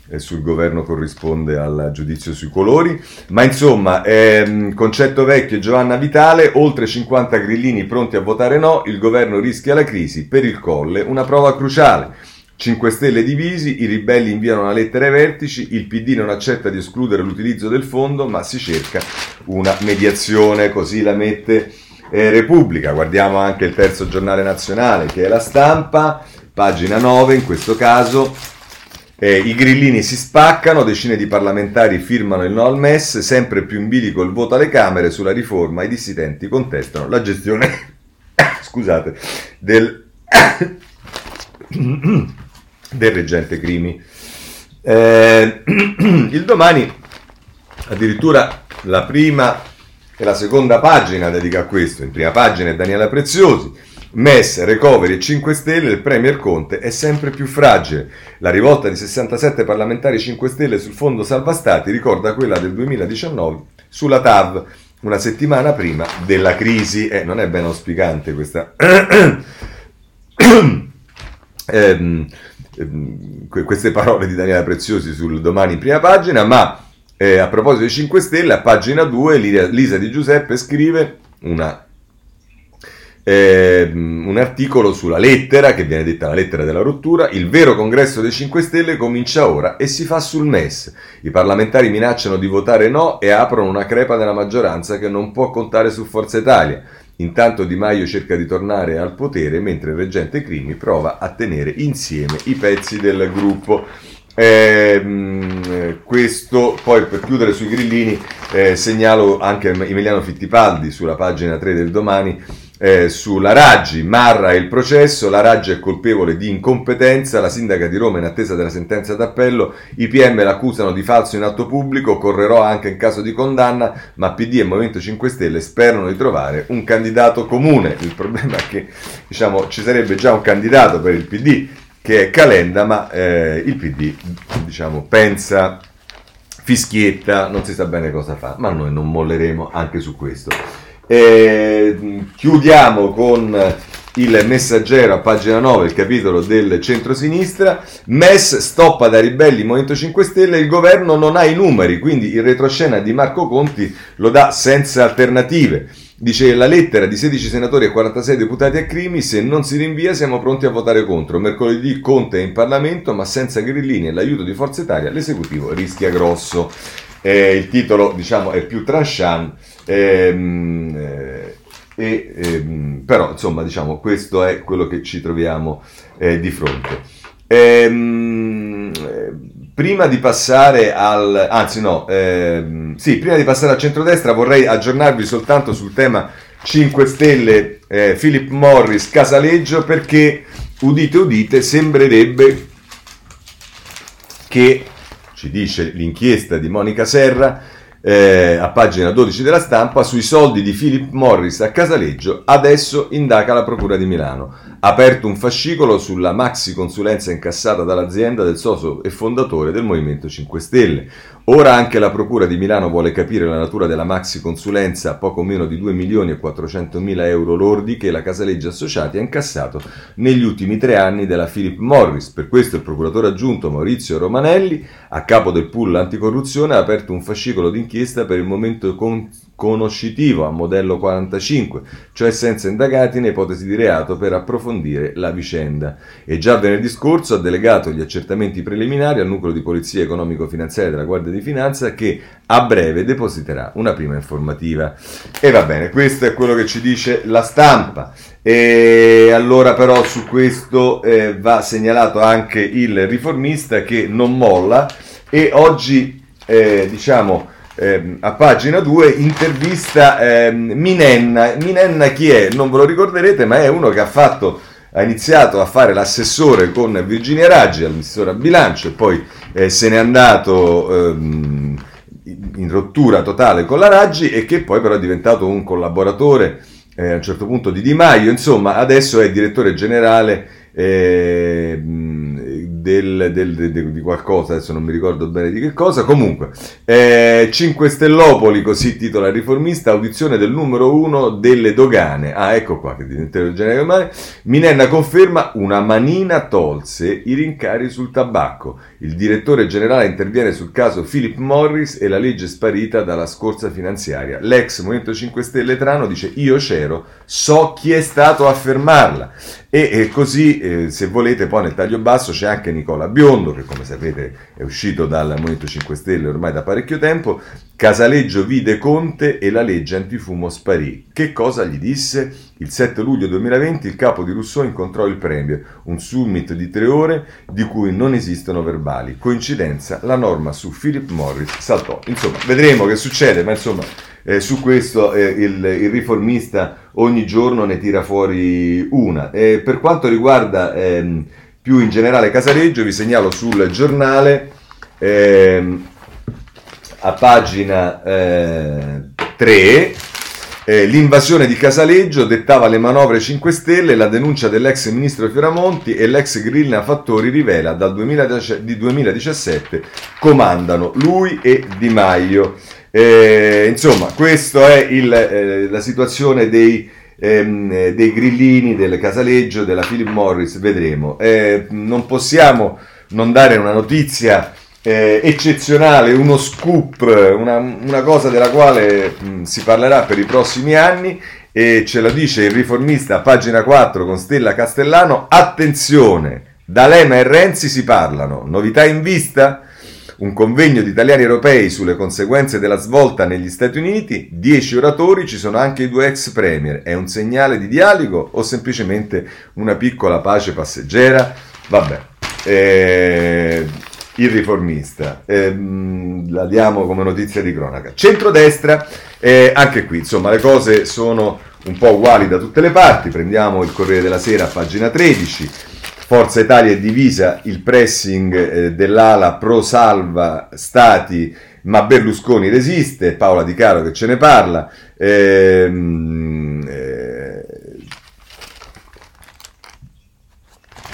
eh, sul governo corrisponde al giudizio sui colori, ma insomma, ehm, concetto vecchio Giovanna Vitale, oltre 50 grillini pronti a votare no, il governo rischia la crisi, per il colle una prova cruciale. 5 Stelle divisi, i ribelli inviano una lettera ai vertici, il PD non accetta di escludere l'utilizzo del fondo, ma si cerca una mediazione, così la mette eh, Repubblica. Guardiamo anche il terzo giornale nazionale che è la stampa, pagina 9 in questo caso. Eh, I grillini si spaccano, decine di parlamentari firmano il no al MES, sempre più in bilico il voto alle Camere sulla riforma, i dissidenti contestano la gestione [COUGHS] scusate, del [COUGHS] [COUGHS] del reggente Crimi. Eh, [CLEARS THROAT] il domani addirittura la prima e la seconda pagina dedica a questo. In prima pagina è Daniela Preziosi. MES, recovery e 5 Stelle, il Premier Conte è sempre più fragile. La rivolta di 67 parlamentari 5 Stelle sul fondo salva stati ricorda quella del 2019 sulla TAV, una settimana prima della crisi. Eh, non è ben auspicante questa. [CLEARS THROAT] eh, Ehm, queste parole di Daniela Preziosi sul domani in prima pagina, ma eh, a proposito dei 5 Stelle, a pagina 2 Lisa Di Giuseppe scrive una, eh, un articolo sulla lettera, che viene detta la lettera della rottura, il vero congresso dei 5 Stelle comincia ora e si fa sul MES. I parlamentari minacciano di votare no e aprono una crepa nella maggioranza che non può contare su Forza Italia. Intanto Di Maio cerca di tornare al potere mentre il reggente Crimi prova a tenere insieme i pezzi del gruppo. Eh, questo poi per chiudere sui grillini eh, segnalo anche Emiliano Fittipaldi sulla pagina 3 del domani eh, sulla Raggi, Marra e il processo, la Raggi è colpevole di incompetenza, la sindaca di Roma in attesa della sentenza d'appello, i PM l'accusano di falso in atto pubblico, correrò anche in caso di condanna, ma PD e Movimento 5 Stelle sperano di trovare un candidato comune. Il problema è che diciamo, ci sarebbe già un candidato per il PD che è Calenda, ma eh, il PD diciamo, pensa fischietta, non si sa bene cosa fa, ma noi non molleremo anche su questo. Eh, chiudiamo con il messaggero a pagina 9, il capitolo del centro-sinistra, MES stoppa da ribelli Movimento 5 Stelle, il governo non ha i numeri, quindi il retroscena di Marco Conti lo dà senza alternative. Dice la lettera di 16 senatori e 46 deputati a Crimi, se non si rinvia siamo pronti a votare contro. Mercoledì Conte è in Parlamento, ma senza grillini e l'aiuto di Forza Italia l'esecutivo rischia grosso. Eh, il titolo diciamo è più tranchant, ehm, eh, e, ehm, però insomma diciamo questo è quello che ci troviamo eh, di fronte. Ehm, prima di passare al anzi no ehm, sì prima di passare al centrodestra vorrei aggiornarvi soltanto sul tema 5 Stelle eh, Philip Morris Casaleggio perché udite udite sembrerebbe che ci dice l'inchiesta di Monica Serra eh, a pagina 12 della stampa, sui soldi di Philip Morris a Casaleggio, adesso indaga la Procura di Milano. Aperto un fascicolo sulla maxi consulenza incassata dall'azienda del socio e fondatore del Movimento 5 Stelle. Ora anche la Procura di Milano vuole capire la natura della maxi consulenza a poco meno di 2 milioni e 400 mila euro lordi che la Casaleggio Associati ha incassato negli ultimi tre anni della Philip Morris. Per questo il procuratore aggiunto Maurizio Romanelli, a capo del pool anticorruzione, ha aperto un fascicolo d'inchiesta per il momento con- conoscitivo a modello 45, cioè senza indagati né ipotesi di reato per approfondire la vicenda. E già venerdì scorso ha delegato gli accertamenti preliminari al nucleo di polizia economico-finanziaria della Guardia di Finanza che a breve depositerà una prima informativa. E va bene, questo è quello che ci dice la stampa. E allora però su questo eh, va segnalato anche il riformista che non molla e oggi eh, diciamo eh, a pagina 2 intervista eh, Minenna. Minenna chi è? Non ve lo ricorderete, ma è uno che ha fatto ha iniziato a fare l'assessore con Virginia Raggi, l'assessore a bilancio, e poi eh, se n'è andato ehm, in rottura totale con la Raggi e che poi però è diventato un collaboratore eh, a un certo punto di Di Maio, insomma adesso è direttore generale eh, del, del, del, di qualcosa, adesso non mi ricordo bene di che cosa, comunque, eh, 5 Stellopoli, così titola il riformista, audizione del numero uno delle dogane, ah ecco qua che diventerò genere umano, Minenna conferma una manina tolse i rincari sul tabacco, il direttore generale interviene sul caso Philip Morris e la legge sparita dalla scorsa finanziaria, l'ex Movimento 5 Stelle Trano dice io c'ero, so chi è stato a fermarla, e, e così eh, se volete poi nel taglio basso c'è anche Nicola Biondo, che come sapete è uscito dal Movimento 5 Stelle ormai da parecchio tempo, Casaleggio vide Conte e la legge antifumo sparì. Che cosa gli disse? Il 7 luglio 2020 il capo di Rousseau incontrò il Premier, un summit di tre ore di cui non esistono verbali. Coincidenza, la norma su Philip Morris saltò. Insomma, vedremo che succede, ma insomma, eh, su questo eh, il, il, riformista ogni giorno ne tira fuori una. Eh, per quanto riguarda ehm, più in generale Casareggio, vi segnalo sul giornale ehm, a pagina 3 eh, eh, l'invasione di Casaleggio dettava le manovre 5 Stelle, la denuncia dell'ex ministro Fioramonti e l'ex Grillina Fattori rivela dal 2017 comandano lui e Di Maio. Eh, insomma, questa è il, eh, la situazione dei ehm, dei grillini, del casaleggio, della Philip Morris, vedremo. Eh, non possiamo non dare una notizia eh, eccezionale, uno scoop, una, una cosa della quale mh, si parlerà per i prossimi anni e ce la dice il riformista, pagina 4 con Stella Castellano, attenzione, D'Alema e Renzi si parlano, novità in vista? Un convegno di italiani europei sulle conseguenze della svolta negli Stati Uniti, 10 oratori, ci sono anche i due ex premier. È un segnale di dialogo o semplicemente una piccola pace passeggera? Vabbè. Eh, il riformista, eh, la diamo come notizia di cronaca. Centrodestra, eh, anche qui, insomma, le cose sono un po' uguali da tutte le parti. Prendiamo il Corriere della Sera, pagina 13. Forza Italia è divisa, il pressing eh, dell'ala pro salva stati, ma Berlusconi resiste, Paola Di Caro che ce ne parla. Ehm, eh,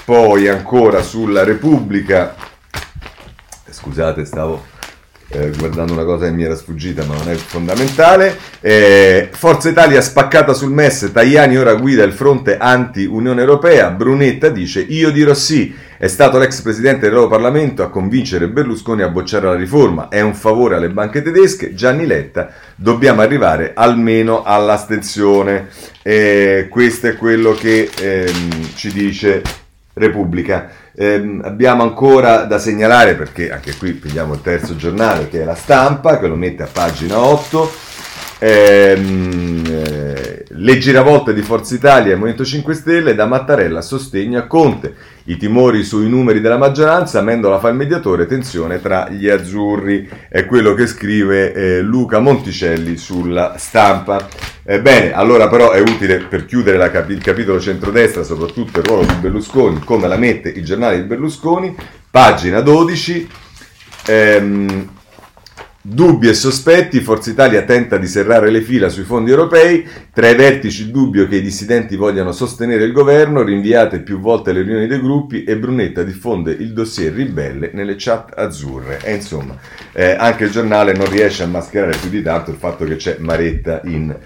poi ancora sulla Repubblica, scusate stavo eh, guardando una cosa che mi era sfuggita ma non è fondamentale. Eh, Forza Italia spaccata sul MES, Tajani ora guida il fronte anti-Unione Europea, Brunetta dice io dirò sì, è stato l'ex presidente dell'Europarlamento a convincere Berlusconi a bocciare la riforma, è un favore alle banche tedesche, Gianni Letta, dobbiamo arrivare almeno all'astensione. Eh, questo è quello che ehm, ci dice Repubblica. Eh, abbiamo ancora da segnalare, perché anche qui pigliamo il terzo giornale, che è la stampa, che lo mette a pagina 8. Ehm, le giravolte di Forza Italia e Movimento 5 Stelle da Mattarella a sostegno a Conte. I timori sui numeri della maggioranza, Mendola fa il mediatore, tensione tra gli azzurri. È quello che scrive eh, Luca Monticelli sulla stampa. Eh, bene, allora però è utile per chiudere capi- il capitolo centrodestra, soprattutto il ruolo di Berlusconi, come la mette il giornale di Berlusconi, pagina 12. Ehm, Dubbi e sospetti, Forza Italia tenta di serrare le fila sui fondi europei, tra i vertici il dubbio che i dissidenti vogliano sostenere il governo, rinviate più volte le riunioni dei gruppi e Brunetta diffonde il dossier ribelle nelle chat azzurre. E insomma, eh, anche il giornale non riesce a mascherare più di tanto il fatto che c'è Maretta in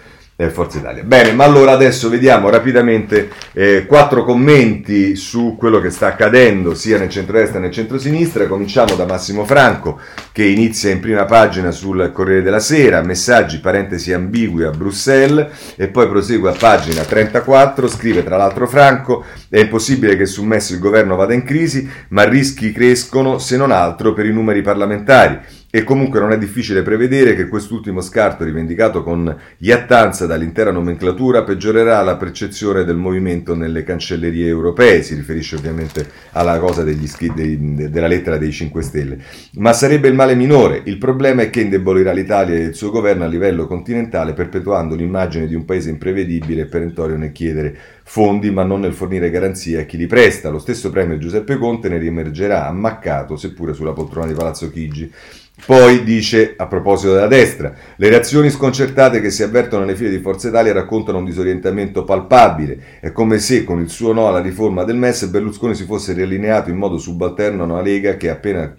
eh, Forza Italia. Bene, ma allora adesso vediamo rapidamente eh, quattro commenti su quello che sta accadendo sia nel centro-destra che nel centro-sinistra. Cominciamo da Massimo Franco che inizia in prima pagina sul Corriere della Sera, messaggi parentesi ambigui a Bruxelles e poi prosegue a pagina 34, scrive tra l'altro Franco, è impossibile che su Messi il governo vada in crisi, ma rischi crescono se non altro per i numeri parlamentari. E comunque non è difficile prevedere che quest'ultimo scarto, rivendicato con iattanza dall'intera nomenclatura, peggiorerà la percezione del movimento nelle cancellerie europee. Si riferisce ovviamente alla cosa degli, dei, della lettera dei 5 Stelle. Ma sarebbe il male minore. Il problema è che indebolirà l'Italia e il suo governo a livello continentale, perpetuando l'immagine di un paese imprevedibile e perentorio nel chiedere fondi, ma non nel fornire garanzie a chi li presta. Lo stesso premio Giuseppe Conte ne riemergerà ammaccato, seppure sulla poltrona di Palazzo Chigi. Poi dice, a proposito della destra, le reazioni sconcertate che si avvertono nelle file di Forza Italia raccontano un disorientamento palpabile. È come se con il suo no alla riforma del MES Berlusconi si fosse riallineato in modo subalterno a una Lega che appena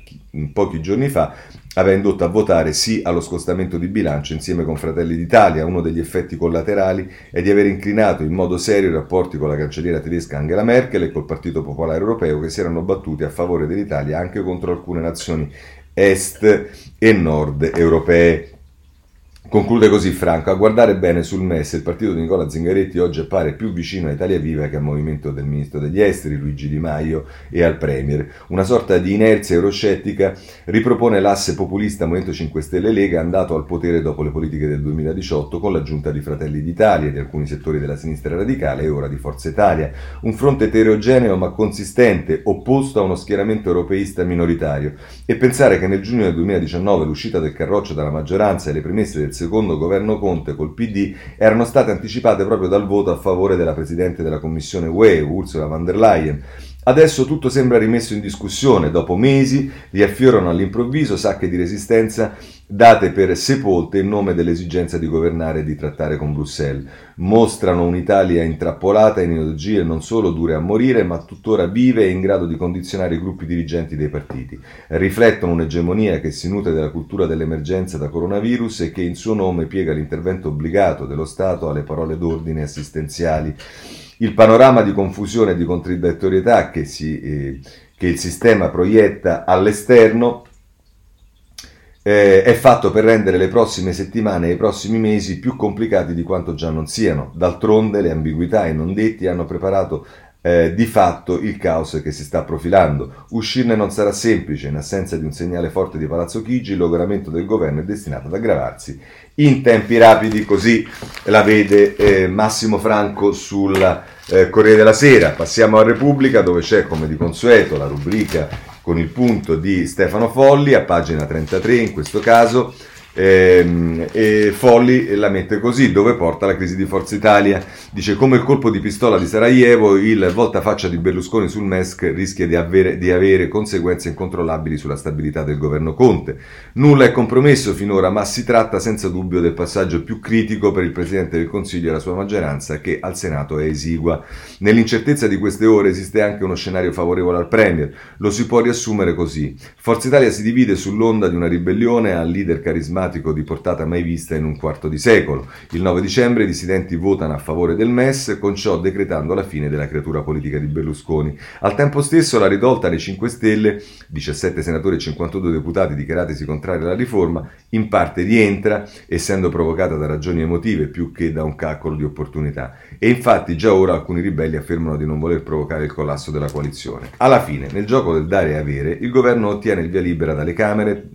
pochi giorni fa aveva indotto a votare sì allo scostamento di bilancio insieme con Fratelli d'Italia. Uno degli effetti collaterali è di aver inclinato in modo serio i rapporti con la cancelliera tedesca Angela Merkel e col Partito Popolare Europeo che si erano battuti a favore dell'Italia anche contro alcune nazioni est e nord europee. Conclude così Franco, a guardare bene sul MES il partito di Nicola Zingaretti oggi appare più vicino a Italia Viva che al movimento del ministro degli esteri Luigi Di Maio e al Premier. Una sorta di inerzia euroscettica ripropone l'asse populista Movimento 5 Stelle Lega andato al potere dopo le politiche del 2018 con l'aggiunta di Fratelli d'Italia di alcuni settori della sinistra radicale e ora di Forza Italia. Un fronte eterogeneo ma consistente, opposto a uno schieramento europeista minoritario. E pensare che nel giugno del 2019 l'uscita del carroccio dalla maggioranza e le premesse del secondo governo Conte col PD erano state anticipate proprio dal voto a favore della Presidente della Commissione UE, Ursula von der Leyen. Adesso tutto sembra rimesso in discussione, dopo mesi riaffiorano all'improvviso sacche di resistenza date per sepolte in nome dell'esigenza di governare e di trattare con Bruxelles. Mostrano un'Italia intrappolata in ideologie non solo dure a morire, ma tuttora vive e in grado di condizionare i gruppi dirigenti dei partiti. Riflettono un'egemonia che si nutre della cultura dell'emergenza da coronavirus e che in suo nome piega l'intervento obbligato dello Stato alle parole d'ordine assistenziali. Il panorama di confusione e di contraddittorietà che, si, eh, che il sistema proietta all'esterno eh, è fatto per rendere le prossime settimane e i prossimi mesi più complicati di quanto già non siano. D'altronde le ambiguità e i non detti hanno preparato eh, di fatto il caos che si sta profilando. Uscirne non sarà semplice, in assenza di un segnale forte di Palazzo Chigi, il logoramento del governo è destinato ad aggravarsi in tempi rapidi, così la vede eh, Massimo Franco sul eh, Corriere della Sera. Passiamo a Repubblica dove c'è come di consueto la rubrica con il punto di Stefano Folli, a pagina 33 in questo caso. Ehm, e Folli la mette così, dove porta la crisi di Forza Italia. Dice come il colpo di pistola di Sarajevo, il voltafaccia di Berlusconi sul MESC rischia di avere, di avere conseguenze incontrollabili sulla stabilità del governo Conte. Nulla è compromesso finora, ma si tratta senza dubbio del passaggio più critico per il Presidente del Consiglio e la sua maggioranza, che al Senato è esigua. Nell'incertezza di queste ore esiste anche uno scenario favorevole al Premier. Lo si può riassumere così. Forza Italia si divide sull'onda di una ribellione al leader carismatico di portata mai vista in un quarto di secolo. Il 9 dicembre i dissidenti votano a favore del MES, con ciò decretando la fine della creatura politica di Berlusconi. Al tempo stesso la rivolta dei 5 Stelle, 17 senatori e 52 deputati dichiaratisi contrari alla riforma, in parte rientra, essendo provocata da ragioni emotive più che da un calcolo di opportunità. E infatti già ora alcuni ribelli affermano di non voler provocare il collasso della coalizione. Alla fine, nel gioco del dare e avere, il governo ottiene il via libera dalle Camere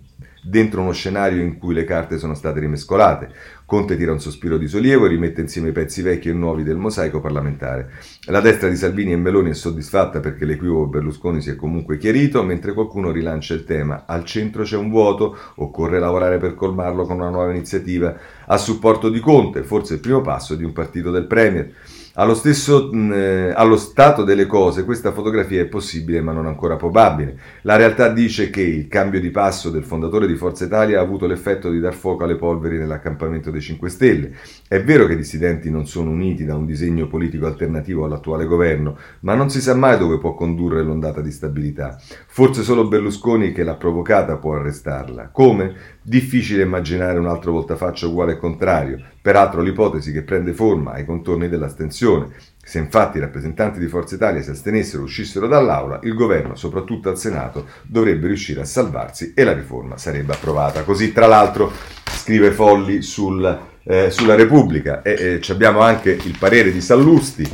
dentro uno scenario in cui le carte sono state rimescolate. Conte tira un sospiro di sollievo e rimette insieme i pezzi vecchi e nuovi del mosaico parlamentare. La destra di Salvini e Meloni è soddisfatta perché l'equivoco Berlusconi si è comunque chiarito, mentre qualcuno rilancia il tema. Al centro c'è un vuoto, occorre lavorare per colmarlo con una nuova iniziativa a supporto di Conte, forse il primo passo di un partito del Premier. Allo, stesso, mh, eh, allo stato delle cose questa fotografia è possibile ma non ancora probabile. La realtà dice che il cambio di passo del fondatore di Forza Italia ha avuto l'effetto di dar fuoco alle polveri nell'accampamento dei 5 Stelle. È vero che i dissidenti non sono uniti da un disegno politico alternativo all'attuale governo, ma non si sa mai dove può condurre l'ondata di stabilità. Forse solo Berlusconi che l'ha provocata può arrestarla. Come? Difficile immaginare un altro voltafaccia uguale e contrario. Peraltro l'ipotesi che prende forma ai contorni dell'astensione. Se infatti i rappresentanti di Forza Italia si astenessero o uscissero dall'aula, il governo, soprattutto al Senato, dovrebbe riuscire a salvarsi e la riforma sarebbe approvata. Così, tra l'altro, scrive Folli sul, eh, sulla Repubblica e eh, abbiamo anche il parere di Sallusti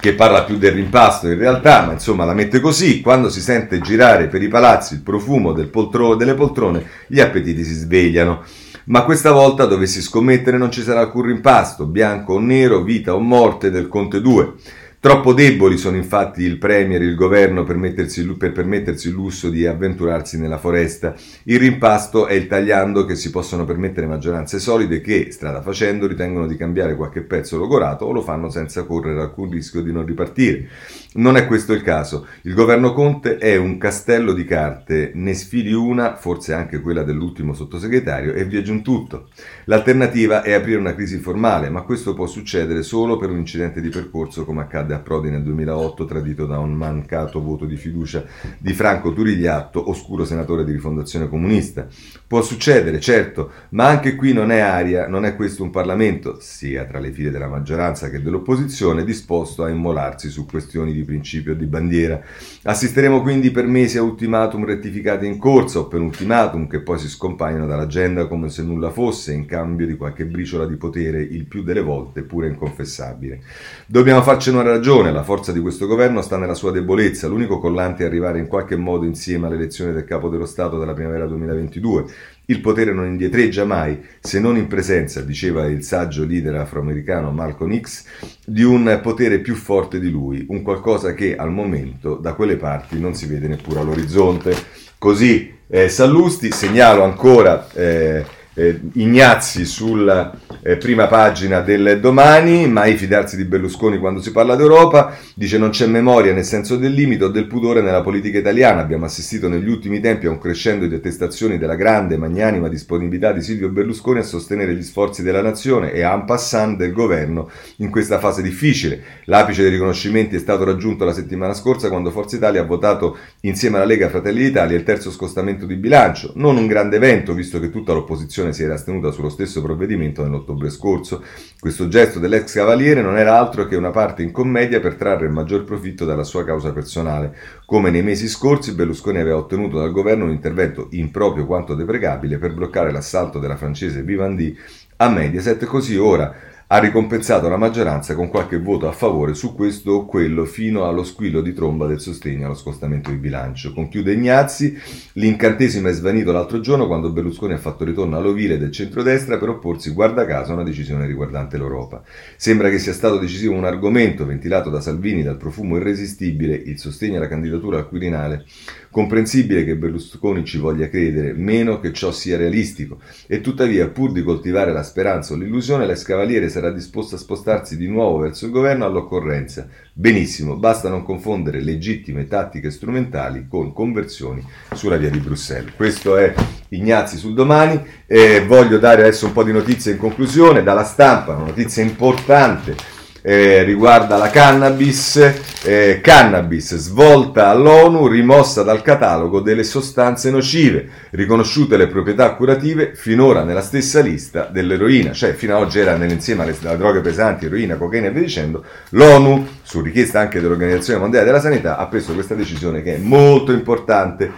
che parla più del rimpasto in realtà, ma insomma la mette così, quando si sente girare per i palazzi il profumo del poltro- delle poltrone, gli appetiti si svegliano. Ma questa volta dovessi scommettere non ci sarà alcun rimpasto, bianco o nero, vita o morte del Conte 2. Troppo deboli sono infatti il Premier e il governo per, per, permettersi il lusso di avventurarsi nella foresta. Il rimpasto è il tagliando che si possono permettere maggioranze solide che, strada facendo, ritengono di cambiare qualche pezzo logorato o lo fanno senza correre alcun rischio di non ripartire. Non è questo il caso. Il governo Conte è un castello di carte, ne sfili una, forse anche quella dell'ultimo sottosegretario, e via giù tutto. L'alternativa è aprire una crisi formale, ma questo può succedere solo per un incidente di percorso come accade a Prodi nel 2008, tradito da un mancato voto di fiducia di Franco Turigliatto, oscuro senatore di rifondazione comunista. Può succedere, certo, ma anche qui non è aria, non è questo un Parlamento, sia tra le file della maggioranza che dell'opposizione, disposto a immolarsi su questioni di principio o di bandiera. Assisteremo quindi per mesi a ultimatum rettificati in corsa o penultimatum che poi si scompaiono dall'agenda come se nulla fosse in cambio di qualche briciola di potere, il più delle volte pure inconfessabile. Dobbiamo farcene una ragione, la forza di questo governo sta nella sua debolezza, l'unico collante è arrivare in qualche modo insieme all'elezione del capo dello Stato della primavera 2022. Il potere non indietreggia mai, se non in presenza, diceva il saggio leader afroamericano Malcolm X, di un potere più forte di lui, un qualcosa che al momento da quelle parti non si vede neppure all'orizzonte. Così eh, Sallusti, segnalo ancora eh, eh, Ignazzi sulla eh, prima pagina del domani, mai fidarsi di Berlusconi quando si parla d'Europa, dice non c'è memoria nel senso del limite o del pudore nella politica italiana, abbiamo assistito negli ultimi tempi a un crescendo di attestazioni della grande magnanima disponibilità di Silvio Berlusconi a sostenere gli sforzi della nazione e en passant del governo in questa fase difficile. L'apice dei riconoscimenti è stato raggiunto la settimana scorsa quando Forza Italia ha votato insieme alla Lega Fratelli d'Italia il terzo scostamento di bilancio, non un grande evento visto che tutta l'opposizione si era astenuta sullo stesso provvedimento nell'ottobre scorso. Questo gesto dell'ex cavaliere non era altro che una parte in commedia per trarre il maggior profitto dalla sua causa personale. Come nei mesi scorsi, Berlusconi aveva ottenuto dal governo un intervento improprio quanto deprecabile per bloccare l'assalto della francese Vivendi a Mediaset, così ora ha ricompensato la maggioranza con qualche voto a favore su questo o quello fino allo squillo di tromba del sostegno allo scostamento di bilancio. Conchiude Ignazzi, l'incantesimo è svanito l'altro giorno quando Berlusconi ha fatto ritorno all'ovile del centrodestra per opporsi guarda caso a una decisione riguardante l'Europa. Sembra che sia stato decisivo un argomento ventilato da Salvini dal profumo irresistibile, il sostegno alla candidatura al Quirinale, Comprensibile che Berlusconi ci voglia credere, meno che ciò sia realistico, e tuttavia, pur di coltivare la speranza o l'illusione, l'ex cavaliere sarà disposto a spostarsi di nuovo verso il governo all'occorrenza. Benissimo, basta non confondere legittime tattiche strumentali con conversioni sulla via di Bruxelles. Questo è Ignazzi sul domani. Eh, voglio dare adesso un po' di notizie in conclusione dalla stampa, una notizia importante eh, riguarda la cannabis, eh, cannabis svolta all'ONU, rimossa dal catalogo delle sostanze nocive, riconosciute le proprietà curative finora nella stessa lista dell'eroina, cioè fino ad oggi era nell'insieme alle, alle droghe pesanti, eroina, cocaina e via dicendo, l'ONU, su richiesta anche dell'Organizzazione Mondiale della Sanità, ha preso questa decisione che è molto importante.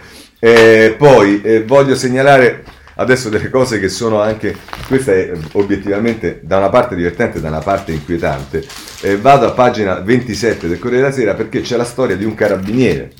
Eh, poi eh, voglio segnalare adesso delle cose che sono anche, questa è obiettivamente da una parte divertente e da una parte inquietante, eh, vado a pagina 27 del Corriere della Sera perché c'è la storia di un carabiniere.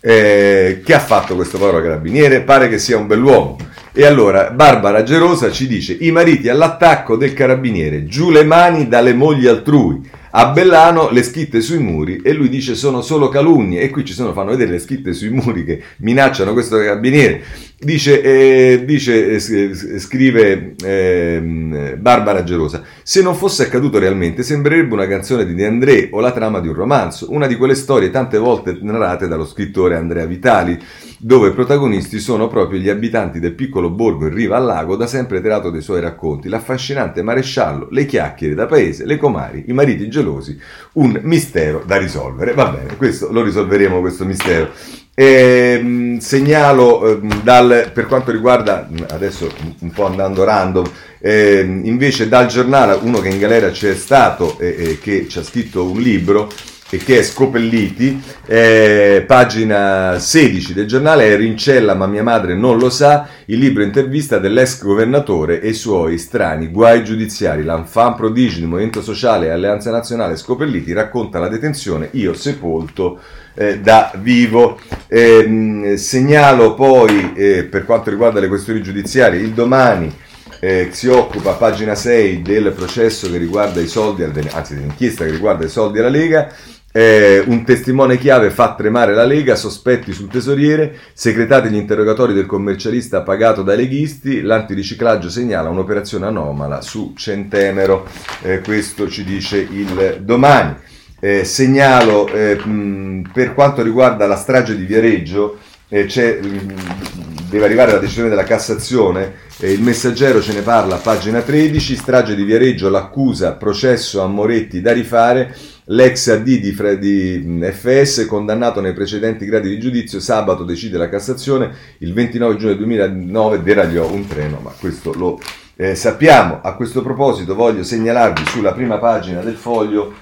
Eh, che ha fatto questo povero carabiniere? Pare che sia un bell'uomo. E allora Barbara Gerosa ci dice: I mariti all'attacco del carabiniere, giù le mani dalle mogli altrui. A Bellano le scritte sui muri e lui dice sono solo calunnie e qui ci sono, fanno vedere le scritte sui muri che minacciano questo carabiniere. Dice, eh, dice eh, scrive eh, Barbara Gerosa, se non fosse accaduto realmente sembrerebbe una canzone di De André o la trama di un romanzo, una di quelle storie tante volte narrate dallo scrittore Andrea Vitali dove protagonisti sono proprio gli abitanti del piccolo borgo in riva al lago, da sempre tratto dei suoi racconti, l'affascinante maresciallo, le chiacchiere da paese, le comari, i mariti gelosi, un mistero da risolvere. Va bene, questo lo risolveremo questo mistero. E, segnalo eh, dal, per quanto riguarda, adesso un po' andando random, eh, invece dal giornale, uno che in galera c'è stato e eh, che ci ha scritto un libro, e che è Scopelliti, eh, pagina 16 del giornale, è Rincella ma mia madre non lo sa, il libro intervista dell'ex governatore e i suoi strani guai giudiziari. L'enfant prodigio del Movimento Sociale e Alleanza Nazionale Scopelliti racconta la detenzione, io sepolto eh, da vivo. Eh, segnalo poi, eh, per quanto riguarda le questioni giudiziarie, il domani eh, si occupa, pagina 6, del processo che riguarda i soldi, anzi dell'inchiesta che riguarda i soldi alla Lega. Eh, un testimone chiave fa tremare la Lega, sospetti sul tesoriere, segretati gli interrogatori del commercialista pagato dai leghisti, l'antiriciclaggio segnala un'operazione anomala su Centemero, eh, questo ci dice il domani. Eh, segnalo eh, mh, per quanto riguarda la strage di Viareggio, eh, mh, deve arrivare la decisione della Cassazione, eh, il messaggero ce ne parla pagina 13, strage di Viareggio, l'accusa, processo a Moretti da rifare, L'ex AD di, di FS, condannato nei precedenti gradi di giudizio, sabato decide la Cassazione, il 29 giugno 2009 deragliò un treno, ma questo lo eh, sappiamo. A questo proposito voglio segnalarvi sulla prima pagina del foglio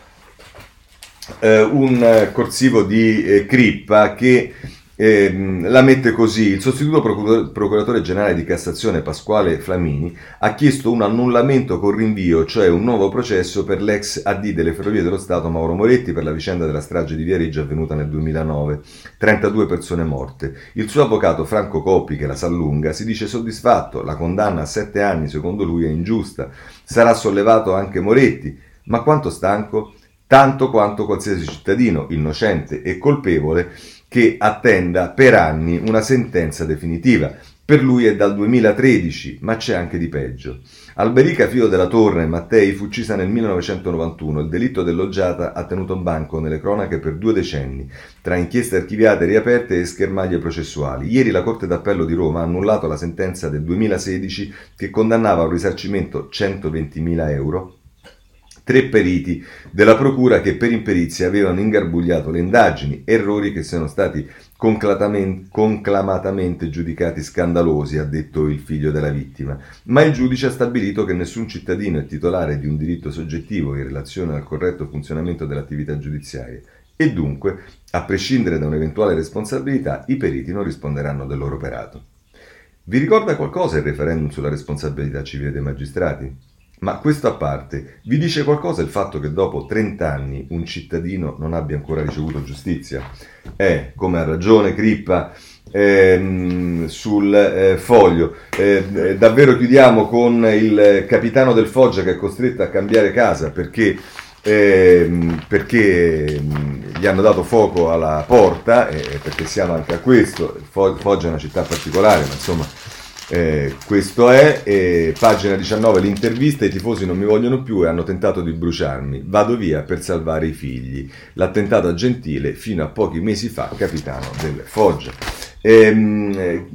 eh, un corsivo di eh, Crippa che eh, la mette così, il sostituto procuratore generale di Cassazione Pasquale Flamini ha chiesto un annullamento con rinvio, cioè un nuovo processo per l'ex AD delle Ferrovie dello Stato Mauro Moretti per la vicenda della strage di Viareggio avvenuta nel 2009, 32 persone morte. Il suo avvocato Franco Coppi, che la sa lunga, si dice soddisfatto, la condanna a sette anni secondo lui è ingiusta, sarà sollevato anche Moretti, ma quanto stanco? Tanto quanto qualsiasi cittadino, innocente e colpevole, che attenda per anni una sentenza definitiva. Per lui è dal 2013, ma c'è anche di peggio. Alberica Fio della Torre Mattei fu uccisa nel 1991. Il delitto dell'oggiata ha tenuto banco nelle cronache per due decenni, tra inchieste archiviate, riaperte e schermaglie processuali. Ieri la Corte d'Appello di Roma ha annullato la sentenza del 2016 che condannava a un risarcimento 120.000 euro tre periti della procura che per imperizia avevano ingarbugliato le indagini, errori che sono stati conclamatamente giudicati scandalosi, ha detto il figlio della vittima, ma il giudice ha stabilito che nessun cittadino è titolare di un diritto soggettivo in relazione al corretto funzionamento dell'attività giudiziaria e dunque, a prescindere da un'eventuale responsabilità, i periti non risponderanno del loro operato. Vi ricorda qualcosa il referendum sulla responsabilità civile dei magistrati? Ma questo a parte, vi dice qualcosa il fatto che dopo 30 anni un cittadino non abbia ancora ricevuto giustizia? Eh, come ha ragione Crippa ehm, sul eh, foglio. Eh, eh, davvero chiudiamo con il capitano del Foggia che è costretto a cambiare casa perché ehm, perché gli hanno dato fuoco alla porta, eh, perché siamo anche a questo, Foggia è una città particolare, ma insomma eh, questo è, eh, pagina 19, l'intervista, i tifosi non mi vogliono più e hanno tentato di bruciarmi, vado via per salvare i figli. L'attentato a Gentile, fino a pochi mesi fa, capitano del Foggia. Ehm, eh,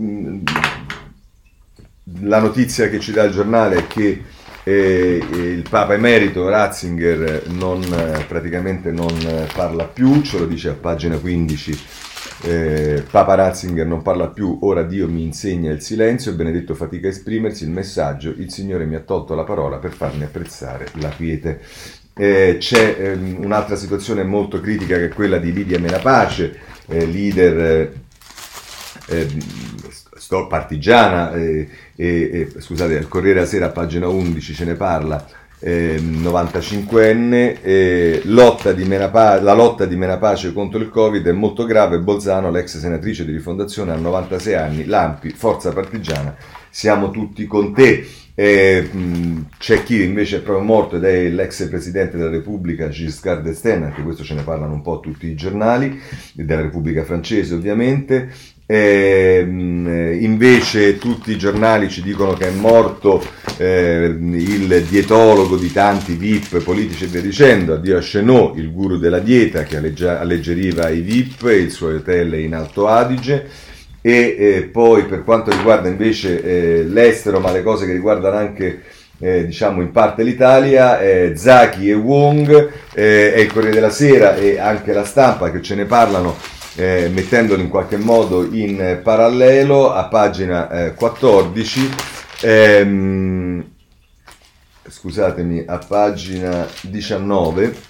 la notizia che ci dà il giornale è che eh, il Papa Emerito Ratzinger non, praticamente non parla più, ce lo dice a pagina 15 eh, Papa Ratzinger non parla più, ora Dio mi insegna il silenzio, Benedetto fatica a esprimersi, il messaggio, il Signore mi ha tolto la parola per farmi apprezzare la quiete. Eh, c'è ehm, un'altra situazione molto critica che è quella di Lidia Menapace, eh, leader eh, sto, partigiana, eh, scusate, al Corriere a Sera, pagina 11 ce ne parla, eh, 95enne, eh, lotta Menapa- la lotta di Menapace contro il Covid è molto grave, Bolzano, l'ex senatrice di rifondazione, ha 96 anni, Lampi, forza partigiana, siamo tutti con te. Eh, mh, c'è chi invece è proprio morto ed è l'ex presidente della Repubblica Giscard d'Estaing, anche questo ce ne parlano un po' tutti i giornali, della Repubblica francese ovviamente. Eh, invece tutti i giornali ci dicono che è morto eh, il dietologo di tanti VIP politici e via dicendo, addio a Chenot, il guru della dieta che alleggeriva i VIP, il suo hotel in Alto Adige. E eh, poi per quanto riguarda invece eh, l'estero, ma le cose che riguardano anche eh, diciamo in parte l'Italia, eh, Zaki e Wong, eh, è il Corriere della Sera e anche la stampa che ce ne parlano eh, mettendolo in qualche modo in parallelo a pagina eh, 14 ehm, scusatemi a pagina 19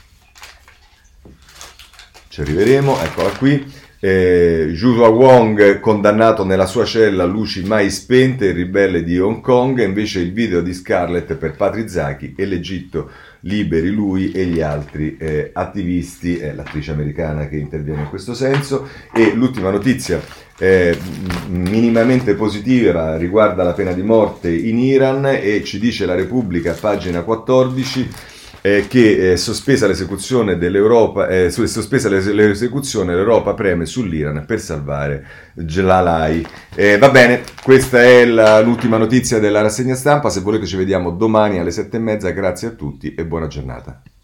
ci arriveremo eccola qui. Eh, Juzua Wong condannato nella sua cella luci mai spente, il ribelle di Hong Kong, invece il video di Scarlett per Patrizaki e l'Egitto liberi lui e gli altri eh, attivisti, è l'attrice americana che interviene in questo senso. E l'ultima notizia eh, minimamente positiva riguarda la pena di morte in Iran e ci dice la Repubblica, pagina 14 eh, che eh, sospesa l'esecuzione dell'Europa, eh, sospesa l'esecuzione l'Europa preme sull'Iran per salvare Gelalai. Eh, va bene, questa è la, l'ultima notizia della rassegna stampa, se volete ci vediamo domani alle sette e mezza, grazie a tutti e buona giornata.